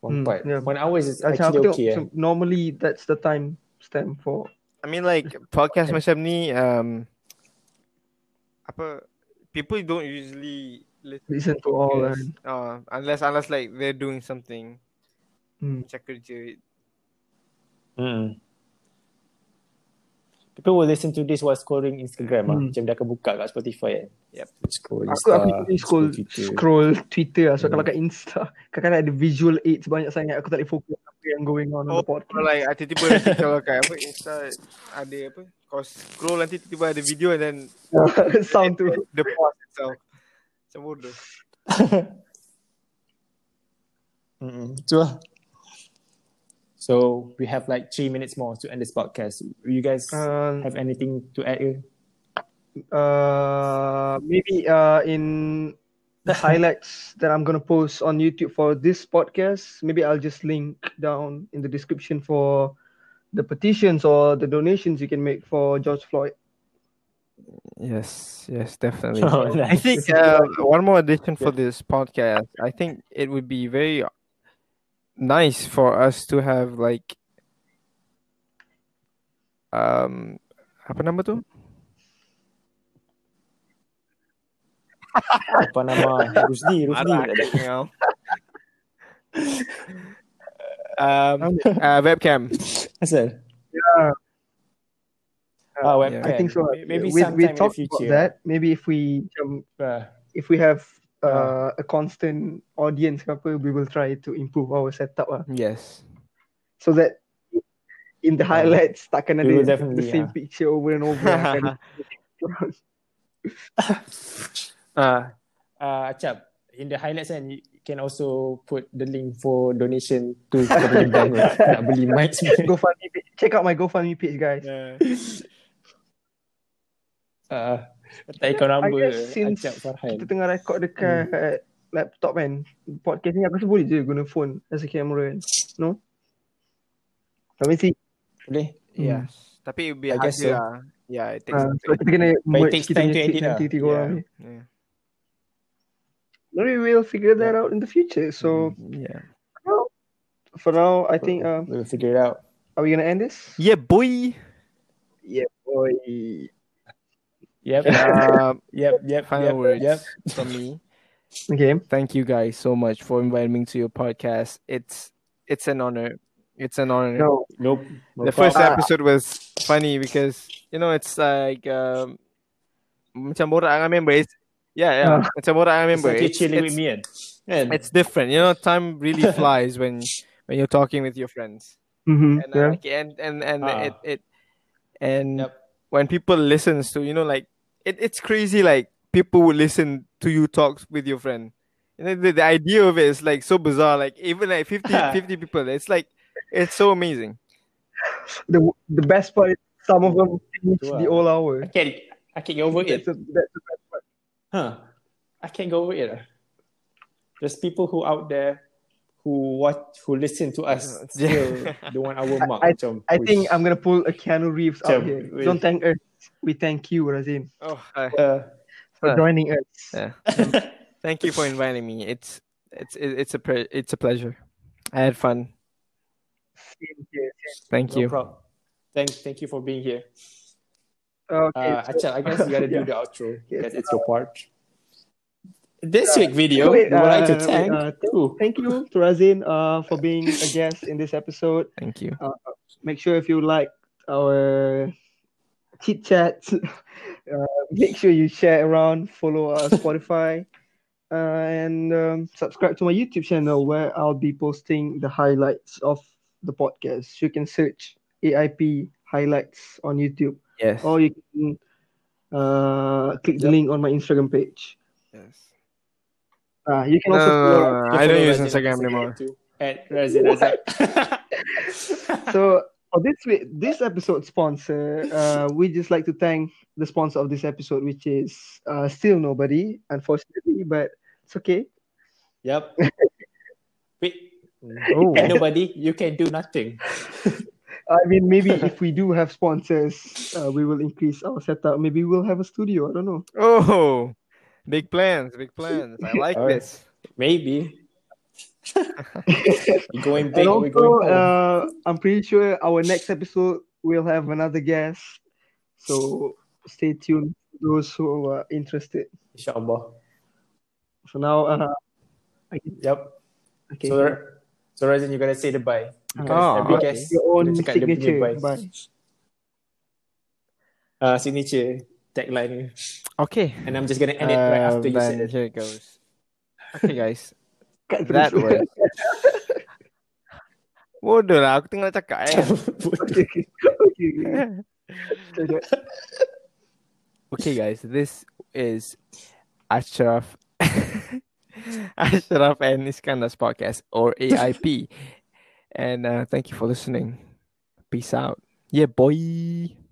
One
Hmm,
part.
yeah.
One hour is
Macam
actually
tengok,
okay. Eh?
so normally that's the time stamp for.
I mean like podcast macam ni um apa people don't usually listen,
Listen to all
uh, unless unless like they're doing something
hmm.
macam kerja.
Hmm. People will listen to this while scrolling Instagram ah.
Hmm.
Macam dia akan buka kat Spotify kan.
Yep.
Scroll
Aku
Insta,
aku ni scroll
Twitter.
scroll Twitter lah. So
Hmm.
kalau kat Insta (laughs) kadang-kadang ada visual aids banyak sangat aku tak boleh fokus apa yang going on on
Oh,
the podcast.
Or like tiba-tiba nanti (laughs) kalau kat apa Insta ada apa kau scroll nanti tiba-tiba ada video and then (laughs)
Sound tu.
the pause itself. Macam bodoh.
Mm-mm. Tu lah. So we have like three minutes more to end this podcast. You guys
Um,
have anything to add? ke?
uh, maybe uh, in the (laughs) highlights that I'm gonna post on YouTube for this podcast, maybe I'll just link down in the description for the petitions or the donations you can make for George Floyd.
Yes, yes, definitely. (laughs)
Oh,
I think uh, one more addition for this podcast. I think it would be very nice for us to have like um apa nama tu?
Apa nama? Rusdi, (laughs) Rusdi.
Marah kat kau. um, uh, webcam.
Asal?
Yeah.
Ah,
Yeah.
webcam.
I think so.
Maybe
we,
sometime
we
in the
talked
future.
about that. Maybe if we um,
Ah,
if we have uh, a constant audience ke apa, we will try to improve our setup lah.
Yes.
So that in the highlights takkan
We will
ada the same
yeah.
picture over and over. yang akan (laughs) (laughs)
Ah, uh, Acap, in the highlights kan, you can also put the link for donation to punya (laughs) bank lah. nak beli mic.
GoFundMe page. Check out my GoFundMe page, guys.
Uh, tak ikut number
I guess since
Acap Farhan.
Kita tengah record dekat
Hmm.
laptop kan. Podcast ni aku rasa boleh je guna phone as a camera kan. No? Tapi si
Boleh?
Yes. Tapi it would be
I
hard
guess so.
lah. Yeah, it takes
uh, so kita kena merge
takes
kita
time
punya
to edit lah.
orang ni.
yeah.
Maybe we'll figure that out in the future. So
yeah.
for now, I think uh,
We'll figure it out.
are we gonna end this?
Yeah, boy.
Yeah, boy.
Yep.
Um,
yep. (laughs) Yep.
final
yep,
words
Yep.
from me.
Okay.
Thank you guys so much for inviting me to your podcast. It's it's an honor. It's an honor.
No.
Nope. No
the first episode was funny because you know it's like um, macam borak dengan member. It's, yeah, yeah.
Ah.
Macam borak dengan
It's
member.
like you're
It's,
chilling
it's,
with me kan? Kan?
it's different. You know, time really (laughs) flies when when you're talking with your friends.
Mm-hmm.
And
Yeah.
uh, and and and
Ah.
it it and
Yep.
when people listens to you know like it, it's crazy like people would listen to you talk with your friend. You know, the, the idea of it is like so bizarre. Like even like 50, (laughs) 50 people, it's like it's so amazing.
The the best part is some of them finish
Tu
the
lah.
whole hour.
I can't, I can't get over it.
That's, a, that's the best part.
Huh. I can't go over it. lah. There's people who out there who watch, who listen to us
Yeah.
still the one hour (laughs) mark.
I-
macam,
I
push.
think I'm gonna pull a Keanu Reeves out here.
wait.
Don't thank us. We thank you, Razin,
Oh, hi.
Uh,
for
Ah.
joining us.
Yeah. (laughs) Thank you for inviting me. It's it's it's a pre- it's a pleasure. I had fun.
Same here, same.
Thank
no
you.
problem. Thank, thank you for being here.
Okay.
Uh, Achal, I guess you gotta do (laughs) the outro
Yes.
because it's your part. This week video,
wait,
would like to
uh,
thank.
uh,
Ooh.
Thank you to Razin uh, for being a guest in this episode.
Thank you.
Make sure if you like our chit chats, (laughs) uh, make sure you share around, follow our (laughs) Spotify, uh, and um, subscribe to my YouTube channel where I'll be posting the highlights of the podcast. You can search AIP highlights on YouTube,
Yes.
or you can uh, click the
Yep.
link on my Instagram page.
yes.
Uh, you can
No,
also
no,
follow
no, no,
You
I don't use
Razin
Instagram anymore.
too, At Razin (laughs)
so for this this episode sponsor, uh, we just like to thank the sponsor of this episode, which is uh, still nobody, unfortunately, but it's okay.
Yep. (laughs) Wait.
Oh.
And nobody, you can do nothing. (laughs)
I mean, maybe if we do have sponsors, uh, we will increase our setup. Maybe we'll have a studio. I don't know.
Oh, big plans, big (laughs) plans. I like
Alright.
this.
Maybe. (laughs) You're going big
and also,
going
uh, I'm pretty sure our next episode we'll have another guest. So stay tuned those who are interested.
InsyaAllah.
So now, uh,
Yep.
okay.
So, so Razin, you gotta say the bye. Because
Ah,
every
okay.
guest
your own
kena cakap dia punya
signature.
bye.
Bye.
Uh, signature tagline.
Okay.
And I'm just gonna end it right
Um,
after you
then
said it.
Here it goes. Okay, guys. (laughs)
Cut
That
terus.
was. Bodoh (laughs) lah, aku tengah nak cakap eh. (laughs)
okay, okay. okay, okay.
Okay, guys, this is Ashraf. Ashraf and Iskandar's podcast, or AIP. And uh, thank you for listening. Peace out. Yeah, boy.